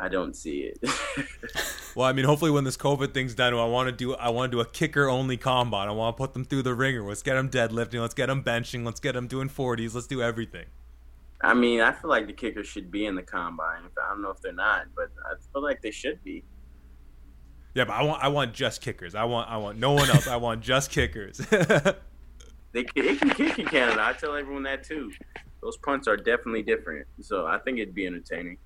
I don't see it. well, I mean, hopefully when this COVID thing's done, I want to do I want to do a kicker only combine. I want to put them through the ringer. Let's get them deadlifting. Let's get them benching. Let's get them doing forties. Let's do everything. I mean, I feel like the kickers should be in the combine. I don't know if they're not, but I feel like they should be. Yeah, but I want I want just kickers. I want I want no one else. I want just kickers. they, they can kick in Canada. I tell everyone that too those punts are definitely different. So I think it'd be entertaining.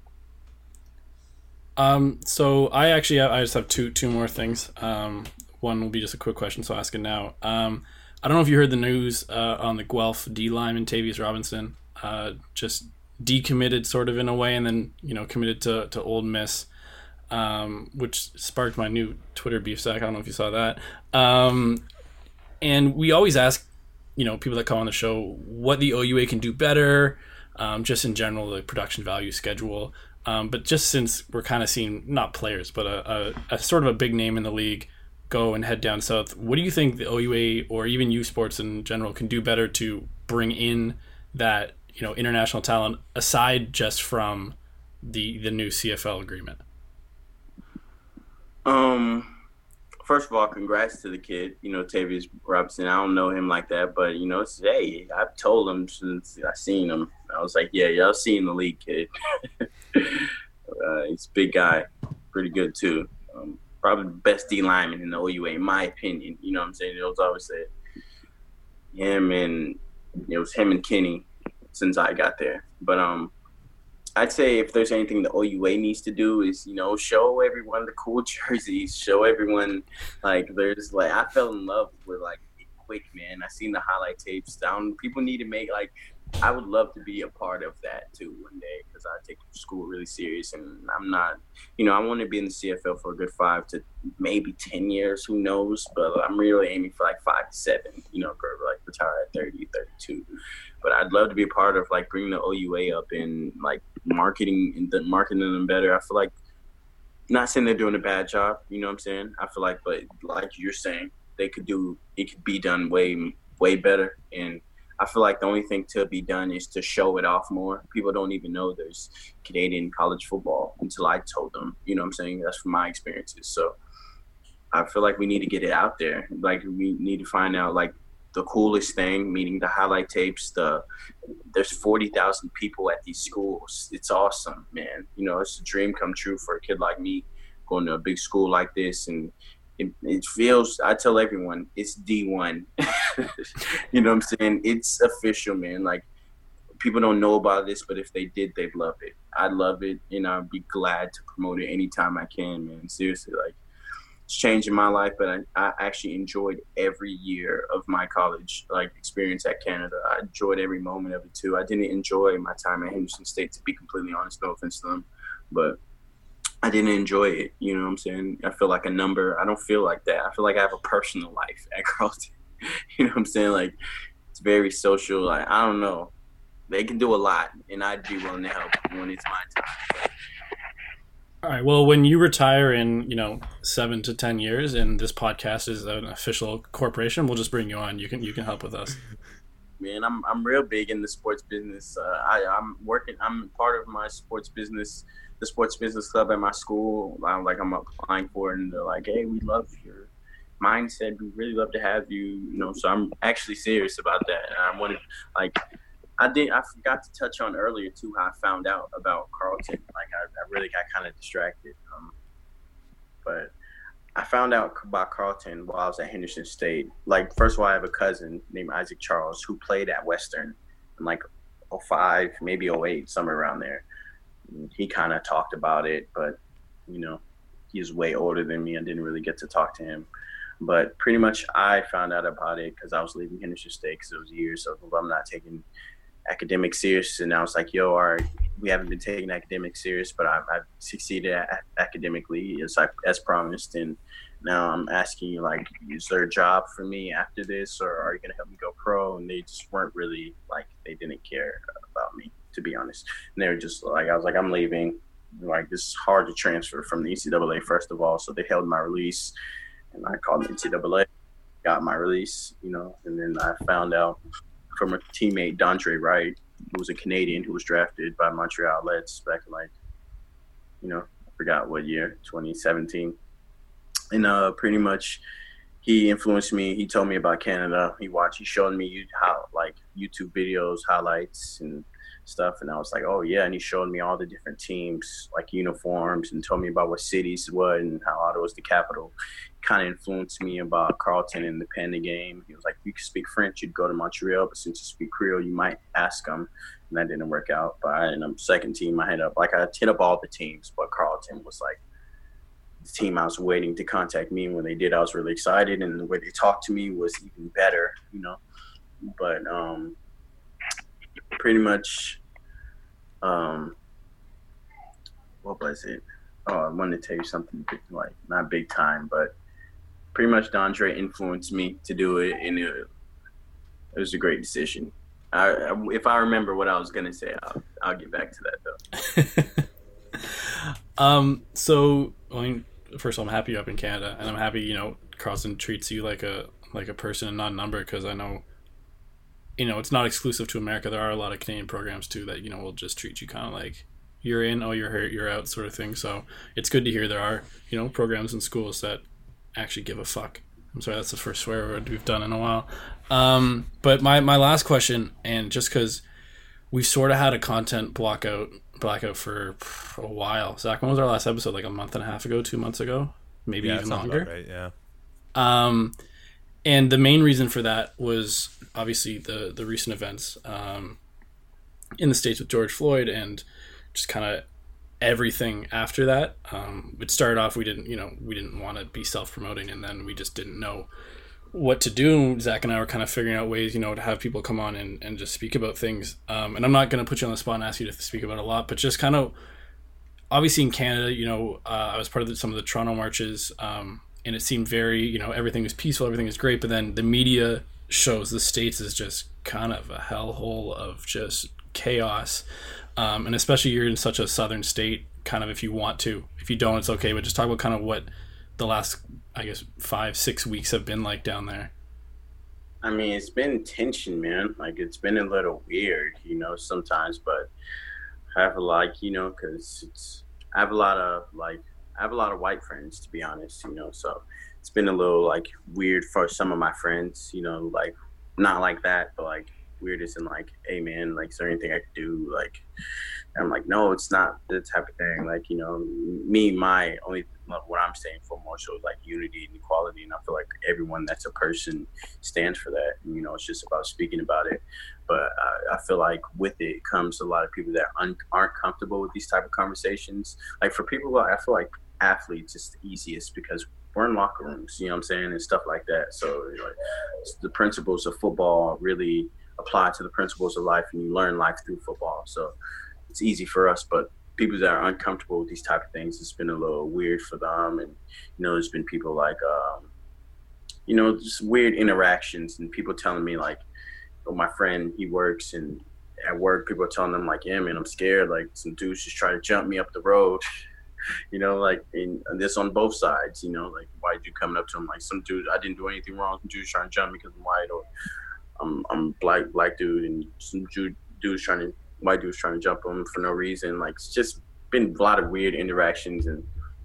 Um, so I actually I just have two two more things. Um, one will be just a quick question, so I'll ask it now. Um, I don't know if you heard the news uh, on the Guelph D lineman Tavius Robinson, uh, just decommitted sort of in a way, and then you know committed to to Ole Miss, um, which sparked my new Twitter beef sack. I don't know if you saw that. Um, and we always ask you know people that come on the show what the OUA can do better, um, just in general the production value schedule. Um, but just since we're kind of seeing not players, but a, a, a, sort of a big name in the league go and head down south, what do you think the OUA or even U Sports in general can do better to bring in that you know international talent aside just from the the new CFL agreement? Um, first of all, congrats to the kid. You know, Tavius Robinson. I don't know him like that, but you know, it's hey, I've told him since I seen him. I was like, yeah, y'all seen the league, kid. uh, he's a big guy, pretty good too. Um, probably the best D lineman in the OUA, in my opinion. You know what I'm saying? It was always him and it was him and Kenny since I got there. But um, I'd say if there's anything the OUA needs to do is you know show everyone the cool jerseys, show everyone like there's like I fell in love with like quick man. I seen the highlight tapes down. People need to make like I would love to be a part of that too one day because I take school really serious and I'm not, you know, I want to be in the CFL for a good five to maybe 10 years, who knows, but I'm really aiming for like five to seven, you know, for like retire at 30, 32. But I'd love to be a part of like bringing the OUA up and like marketing and the marketing them better. I feel like, not saying they're doing a bad job, you know what I'm saying? I feel like, but like you're saying, they could do, it could be done way, way better. And, I feel like the only thing to be done is to show it off more. People don't even know there's Canadian college football until I told them. You know what I'm saying? That's from my experiences. So I feel like we need to get it out there. Like we need to find out like the coolest thing, meaning the highlight tapes. The there's forty thousand people at these schools. It's awesome, man. You know, it's a dream come true for a kid like me going to a big school like this and it, it feels i tell everyone it's d1 you know what i'm saying it's official man like people don't know about this but if they did they'd love it i'd love it and i'd be glad to promote it anytime i can man seriously like it's changing my life but I, I actually enjoyed every year of my college like experience at canada i enjoyed every moment of it too i didn't enjoy my time at henderson state to be completely honest no offense to them but I didn't enjoy it. You know what I'm saying? I feel like a number. I don't feel like that. I feel like I have a personal life at Carleton. you know what I'm saying? Like it's very social. Like I don't know. They can do a lot, and I'd be willing to help when it's my time. All right. Well, when you retire in you know seven to ten years, and this podcast is an official corporation, we'll just bring you on. You can you can help with us. Man, I'm I'm real big in the sports business. Uh, I I'm working. I'm part of my sports business the sports business club at my school. I'm like I'm applying for it, and they're like, "Hey, we love your mindset. We really love to have you." You know, so I'm actually serious about that. And I wanted, like, I did. I forgot to touch on earlier too how I found out about Carleton. Like, I, I really got kind of distracted. Um, but I found out about Carleton while I was at Henderson State. Like, first of all, I have a cousin named Isaac Charles who played at Western in like 05, maybe 08, somewhere around there he kind of talked about it, but you know, he's way older than me. I didn't really get to talk to him. But pretty much, I found out about it because I was leaving Henderson State because it was years of I'm not taking academics serious, and I was like, "Yo, right, we haven't been taking academics serious, but I've, I've succeeded academically as I, as promised, and now I'm asking you, like, is there a job for me after this, or are you gonna help me go pro?" And they just weren't really like they didn't care about me to be honest. And they were just like, I was like, I'm leaving. Like, this is hard to transfer from the NCAA, first of all. So they held my release, and I called the NCAA, got my release, you know, and then I found out from a teammate, Dondre Wright, who was a Canadian who was drafted by Montreal Alouettes back in like, you know, I forgot what year, 2017. And uh, pretty much he influenced me. He told me about Canada. He watched, he showed me how, like, YouTube videos, highlights, and stuff and I was like, oh yeah, and he showed me all the different teams like uniforms and told me about what cities what and how Ottawa was the capital. Kind of influenced me about Carleton and the Panda game. He was like, if you could speak French, you'd go to Montreal, but since you speak Creole, you might ask them. And that didn't work out. But I, in the second team, I hit up like I hit up all the teams, but Carleton was like the team I was waiting to contact me. When they did, I was really excited, and the way they talked to me was even better, you know. But um, pretty much um what was it? Oh, I wanted to tell you something like not big time, but pretty much Dondre influenced me to do it, and it, it was a great decision. I, if I remember what I was gonna say, I'll, I'll get back to that though. Um, so I mean, first of all, I'm happy you're up in Canada, and I'm happy you know Carleton treats you like a like a person and not a number because I know. You know, it's not exclusive to America. There are a lot of Canadian programs too that you know will just treat you kind of like you're in, oh you're hurt, you're out, sort of thing. So it's good to hear there are you know programs and schools that actually give a fuck. I'm sorry, that's the first swear word we've done in a while. Um, but my my last question, and just because we've sort of had a content blackout blackout for a while. Zach, when was our last episode? Like a month and a half ago, two months ago, maybe yeah, even longer. Right, yeah. Um, and the main reason for that was obviously the the recent events um, in the states with George Floyd and just kind of everything after that. Um, it started off we didn't you know we didn't want to be self promoting, and then we just didn't know what to do. Zach and I were kind of figuring out ways, you know, to have people come on and, and just speak about things. Um, and I'm not going to put you on the spot and ask you to speak about a lot, but just kind of obviously in Canada, you know, uh, I was part of the, some of the Toronto marches, um, and it seemed very, you know, everything was peaceful, everything was great, but then the media shows the states is just kind of a hellhole of just chaos. Um, and especially you're in such a southern state, kind of if you want to. If you don't, it's okay. But just talk about kind of what the last I guess five six weeks have been like down there? I mean, it's been tension, man. Like it's been a little weird, you know, sometimes. But I have a like, you know, because it's I have a lot of like I have a lot of white friends, to be honest, you know. So it's been a little like weird for some of my friends, you know, like not like that, but like weird as in like, hey man, like is there anything I could do? Like I'm like, no, it's not the type of thing. Like, you know, me, my only what I'm saying for more so is like unity and equality. And I feel like everyone that's a person stands for that. And, you know, it's just about speaking about it. But uh, I feel like with it comes a lot of people that un- aren't comfortable with these type of conversations. Like for people, I feel like athletes is the easiest because we're in locker rooms, you know what I'm saying, and stuff like that. So the principles of football really apply to the principles of life, and you learn life through football. So it's easy for us, but people that are uncomfortable with these type of things, it's been a little weird for them. And you know, there's been people like, um, you know, just weird interactions and people telling me like, oh, my friend, he works and at work, people are telling them like, yeah, man, I'm scared. Like some dudes just try to jump me up the road. You know, like and this on both sides. You know, like why you coming up to him? Like some dude, I didn't do anything wrong. Some dude's trying to jump me because I'm white, or I'm I'm black black dude, and some dude dude's trying to white dudes trying to jump him for no reason. Like it's just been a lot of weird interactions, and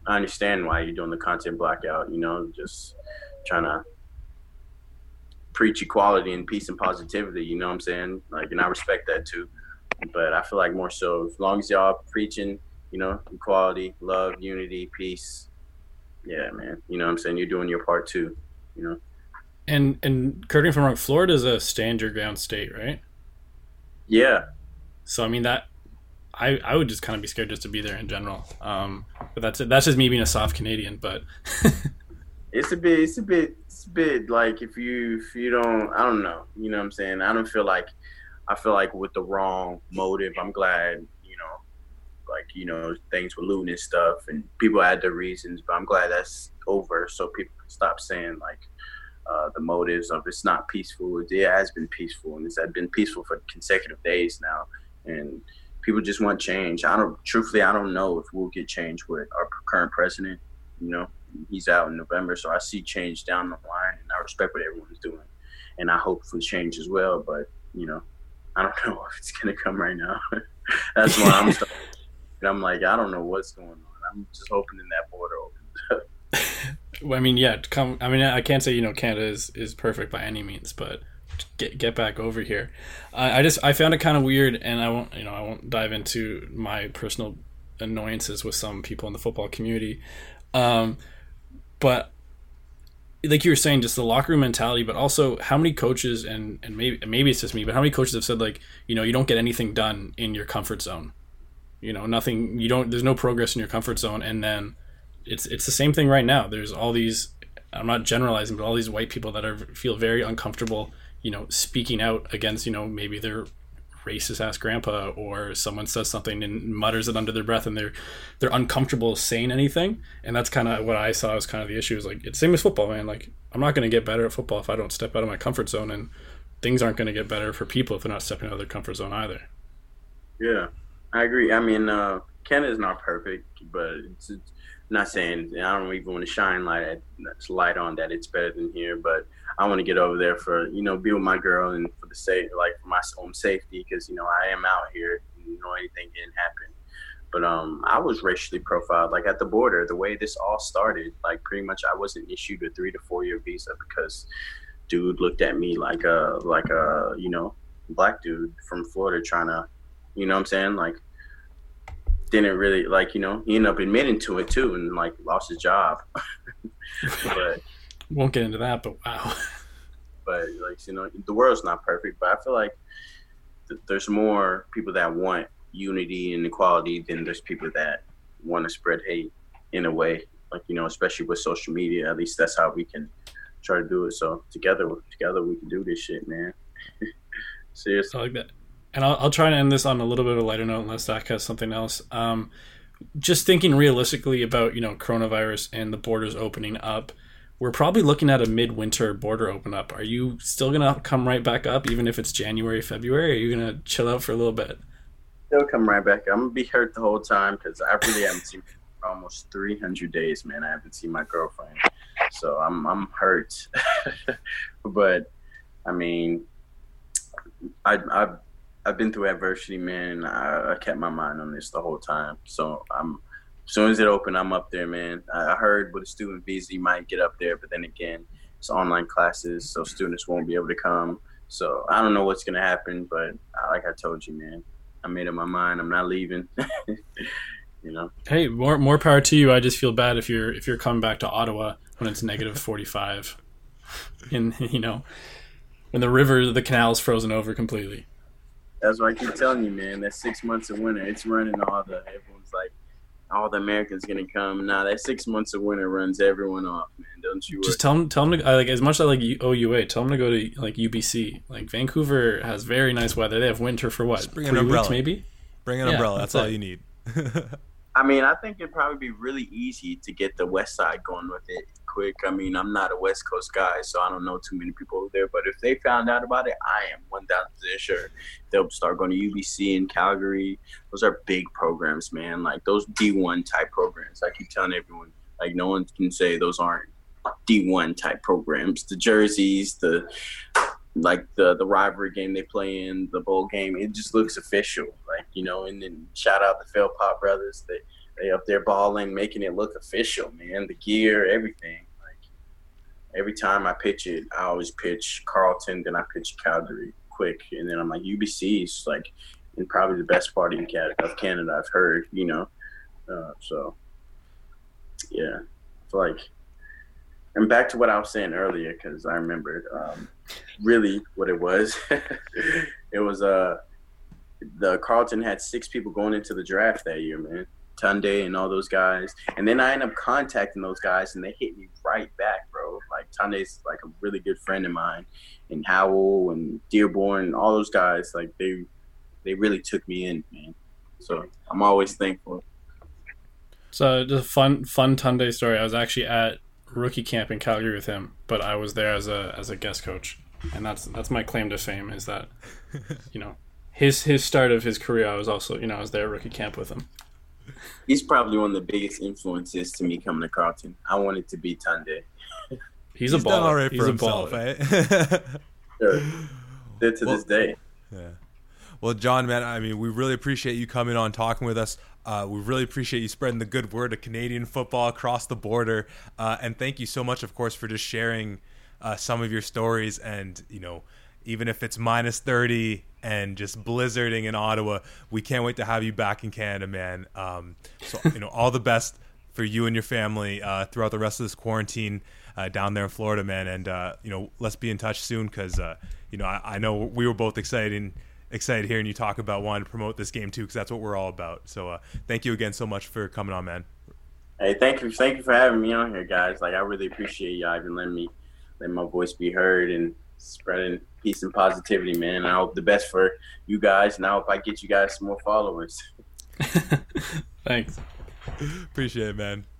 I understand why you're doing the content blackout. You know, just trying to preach equality and peace and positivity. You know what I'm saying? Like, and I respect that too. But I feel like more so, as long as y'all preaching, you know, equality, love, unity, peace. Yeah, man. You know what I'm saying? You're doing your part too. You know. And and correct from wrong, Florida is a stand your ground state, right? Yeah, so I mean that I, I would just kind of be scared just to be there in general. Um, but that's it. that's just me being a soft Canadian. But it's a bit it's a bit it's a bit like if you if you don't I don't know you know what I'm saying I don't feel like I feel like with the wrong motive. I'm glad like you know things were looting and stuff and people had their reasons, but I'm glad that's over so people can stop saying like. Uh, the motives of it's not peaceful. It has been peaceful, and it's been peaceful for consecutive days now and people just want change. I don't, truthfully, I don't know if we'll get change with our current president. You know, he's out in November, so I see change down the line, and I respect what everyone's doing, and I hope for change as well. But you know, I don't know if it's gonna come right now. That's why I'm. Starting. I'm like, I don't know what's going on. I'm just hoping that border opens well, I mean, yeah, come. I mean, I can't say you know Canada is is perfect by any means, but get get back over here. I, I just I found it kind of weird, and I won't you know I won't dive into my personal annoyances with some people in the football community, um, but like you were saying, just the locker room mentality, but also how many coaches and and maybe maybe it's just me, but how many coaches have said like you know you don't get anything done in your comfort zone, you know nothing you don't there's no progress in your comfort zone, and then it's it's the same thing right now. There's all these I'm not generalizing, but all these white people that are feel very uncomfortable you know, speaking out against, you know, maybe their racist ass grandpa or someone says something and mutters it under their breath and they're they're uncomfortable saying anything. And that's kind of what i saw as kind of the issue is like it's same as football man. Like i'm not going to get better at football if i don't step out of my comfort zone and things aren't going to get better for people if they're not stepping out of their comfort zone either. Yeah i agree i mean uh Canada's not perfect, but it's, it's not saying I don't even want to shine light light on that it's better than here, but I want to get over there for you know be with my girl and for the sake like for my own safety because you know I am out here. You know anything can happen. But um, I was racially profiled, like at the border. The way this all started, like pretty much, I wasn't issued a three to four year visa because dude looked at me like a like a you know black dude from Florida trying to, you know what I'm saying, like didn't really like you know he ended up admitting to it too and like lost his job. But won't get into that but wow. But like you know the world's not perfect but i feel like th- there's more people that want unity and equality than there's people that want to spread hate in a way like you know especially with social media. At least that's how we can try to do it. So together together we can do this shit man. Seriously. I like that and I'll, I'll, try to end this on a little bit of a lighter note unless Zach has something else. Um, just thinking realistically about you know coronavirus and the borders opening up, we're probably looking at a midwinter border open up. Are you still gonna come right back up even if it's January, February? Are you gonna chill out for a little bit? They'll come right back. I'm gonna be hurt the whole time because I really haven't seen almost 300 days, man. I haven't seen my girlfriend, so I'm I'm hurt. but I mean, I I I've been through adversity, man. I, I, kept my mind on this the whole time. So I'm as soon as it opened, I'm up there, man. I, I heard with a student visa, you might get up there, but then again, it's online classes, so students won't be able to come. So I don't know what's gonna happen, but like I told you, man, I made up my mind. I'm not leaving. you know. Hey, more more power to you. I just feel bad if you're if you're coming back to Ottawa when it's negative 45, and you know when the river, the canal's frozen over completely. That's why I keep telling you, man. That six months of winter, it's running all the. Everyone's like, all the Americans gonna come. Now that six months of winter runs everyone off, man. Don't you? Just tell them, tell them to like as much as I like OUA. Tell them to go to like UBC. Like Vancouver has very nice weather. They have winter for what? bring an umbrella, weeks, maybe. Bring an yeah, umbrella. That's, that's all you need. I mean, I think it'd probably be really easy to get the West Side going with it quick. I mean, I'm not a West Coast guy, so I don't know too many people over there. But if they found out about it, I am 1,000% sure they'll start going to UBC in Calgary. Those are big programs, man. Like those D1 type programs. I keep telling everyone, like, no one can say those aren't D1 type programs. The jerseys, the like the the rivalry game they play in, the bowl game, it just looks official. Like you know, and then shout out the Philpott brothers. They they up there balling, making it look official, man. The gear, everything. Like every time I pitch it, I always pitch Carleton, then I pitch Calgary quick, and then I'm like UBC is like in probably the best party in Canada, of Canada I've heard. You know, uh, so yeah, it's like. And back to what I was saying earlier, because I remembered um, really what it was. it was uh the Carleton had six people going into the draft that year, man. Tunde and all those guys. And then I end up contacting those guys and they hit me right back, bro. Like Tunde's like a really good friend of mine. And Howell and Dearborn and all those guys, like they they really took me in, man. So I'm always thankful. So just a fun fun Tunde story. I was actually at rookie camp in Calgary with him, but I was there as a as a guest coach. And that's that's my claim to fame is that you know his his start of his career I was also you know I was there rookie camp with him he's probably one of the biggest influences to me coming to Carleton. I wanted to be Tunde. He's, he's a baller. Done all right he's for himself, eh? sure. Did to well, this day. Yeah. Well, John, man, I mean, we really appreciate you coming on, talking with us. Uh, we really appreciate you spreading the good word of Canadian football across the border, uh, and thank you so much, of course, for just sharing uh, some of your stories. And you know, even if it's minus thirty and just blizzarding in Ottawa. We can't wait to have you back in Canada, man. Um, so you know, all the best for you and your family uh, throughout the rest of this quarantine uh, down there in Florida, man. And uh, you know, let's be in touch soon because uh, you know I, I, know we were both excited excited hearing you talk about wanting to promote this game too because that's what we're all about. So uh, thank you again so much for coming on, man. Hey, thank you, thank you for having me on here, guys. Like I really appreciate y'all even letting me let my voice be heard and spreading peace and positivity, man. I hope the best for you guys, and I hope I get you guys some more followers. Thanks. Appreciate it, man.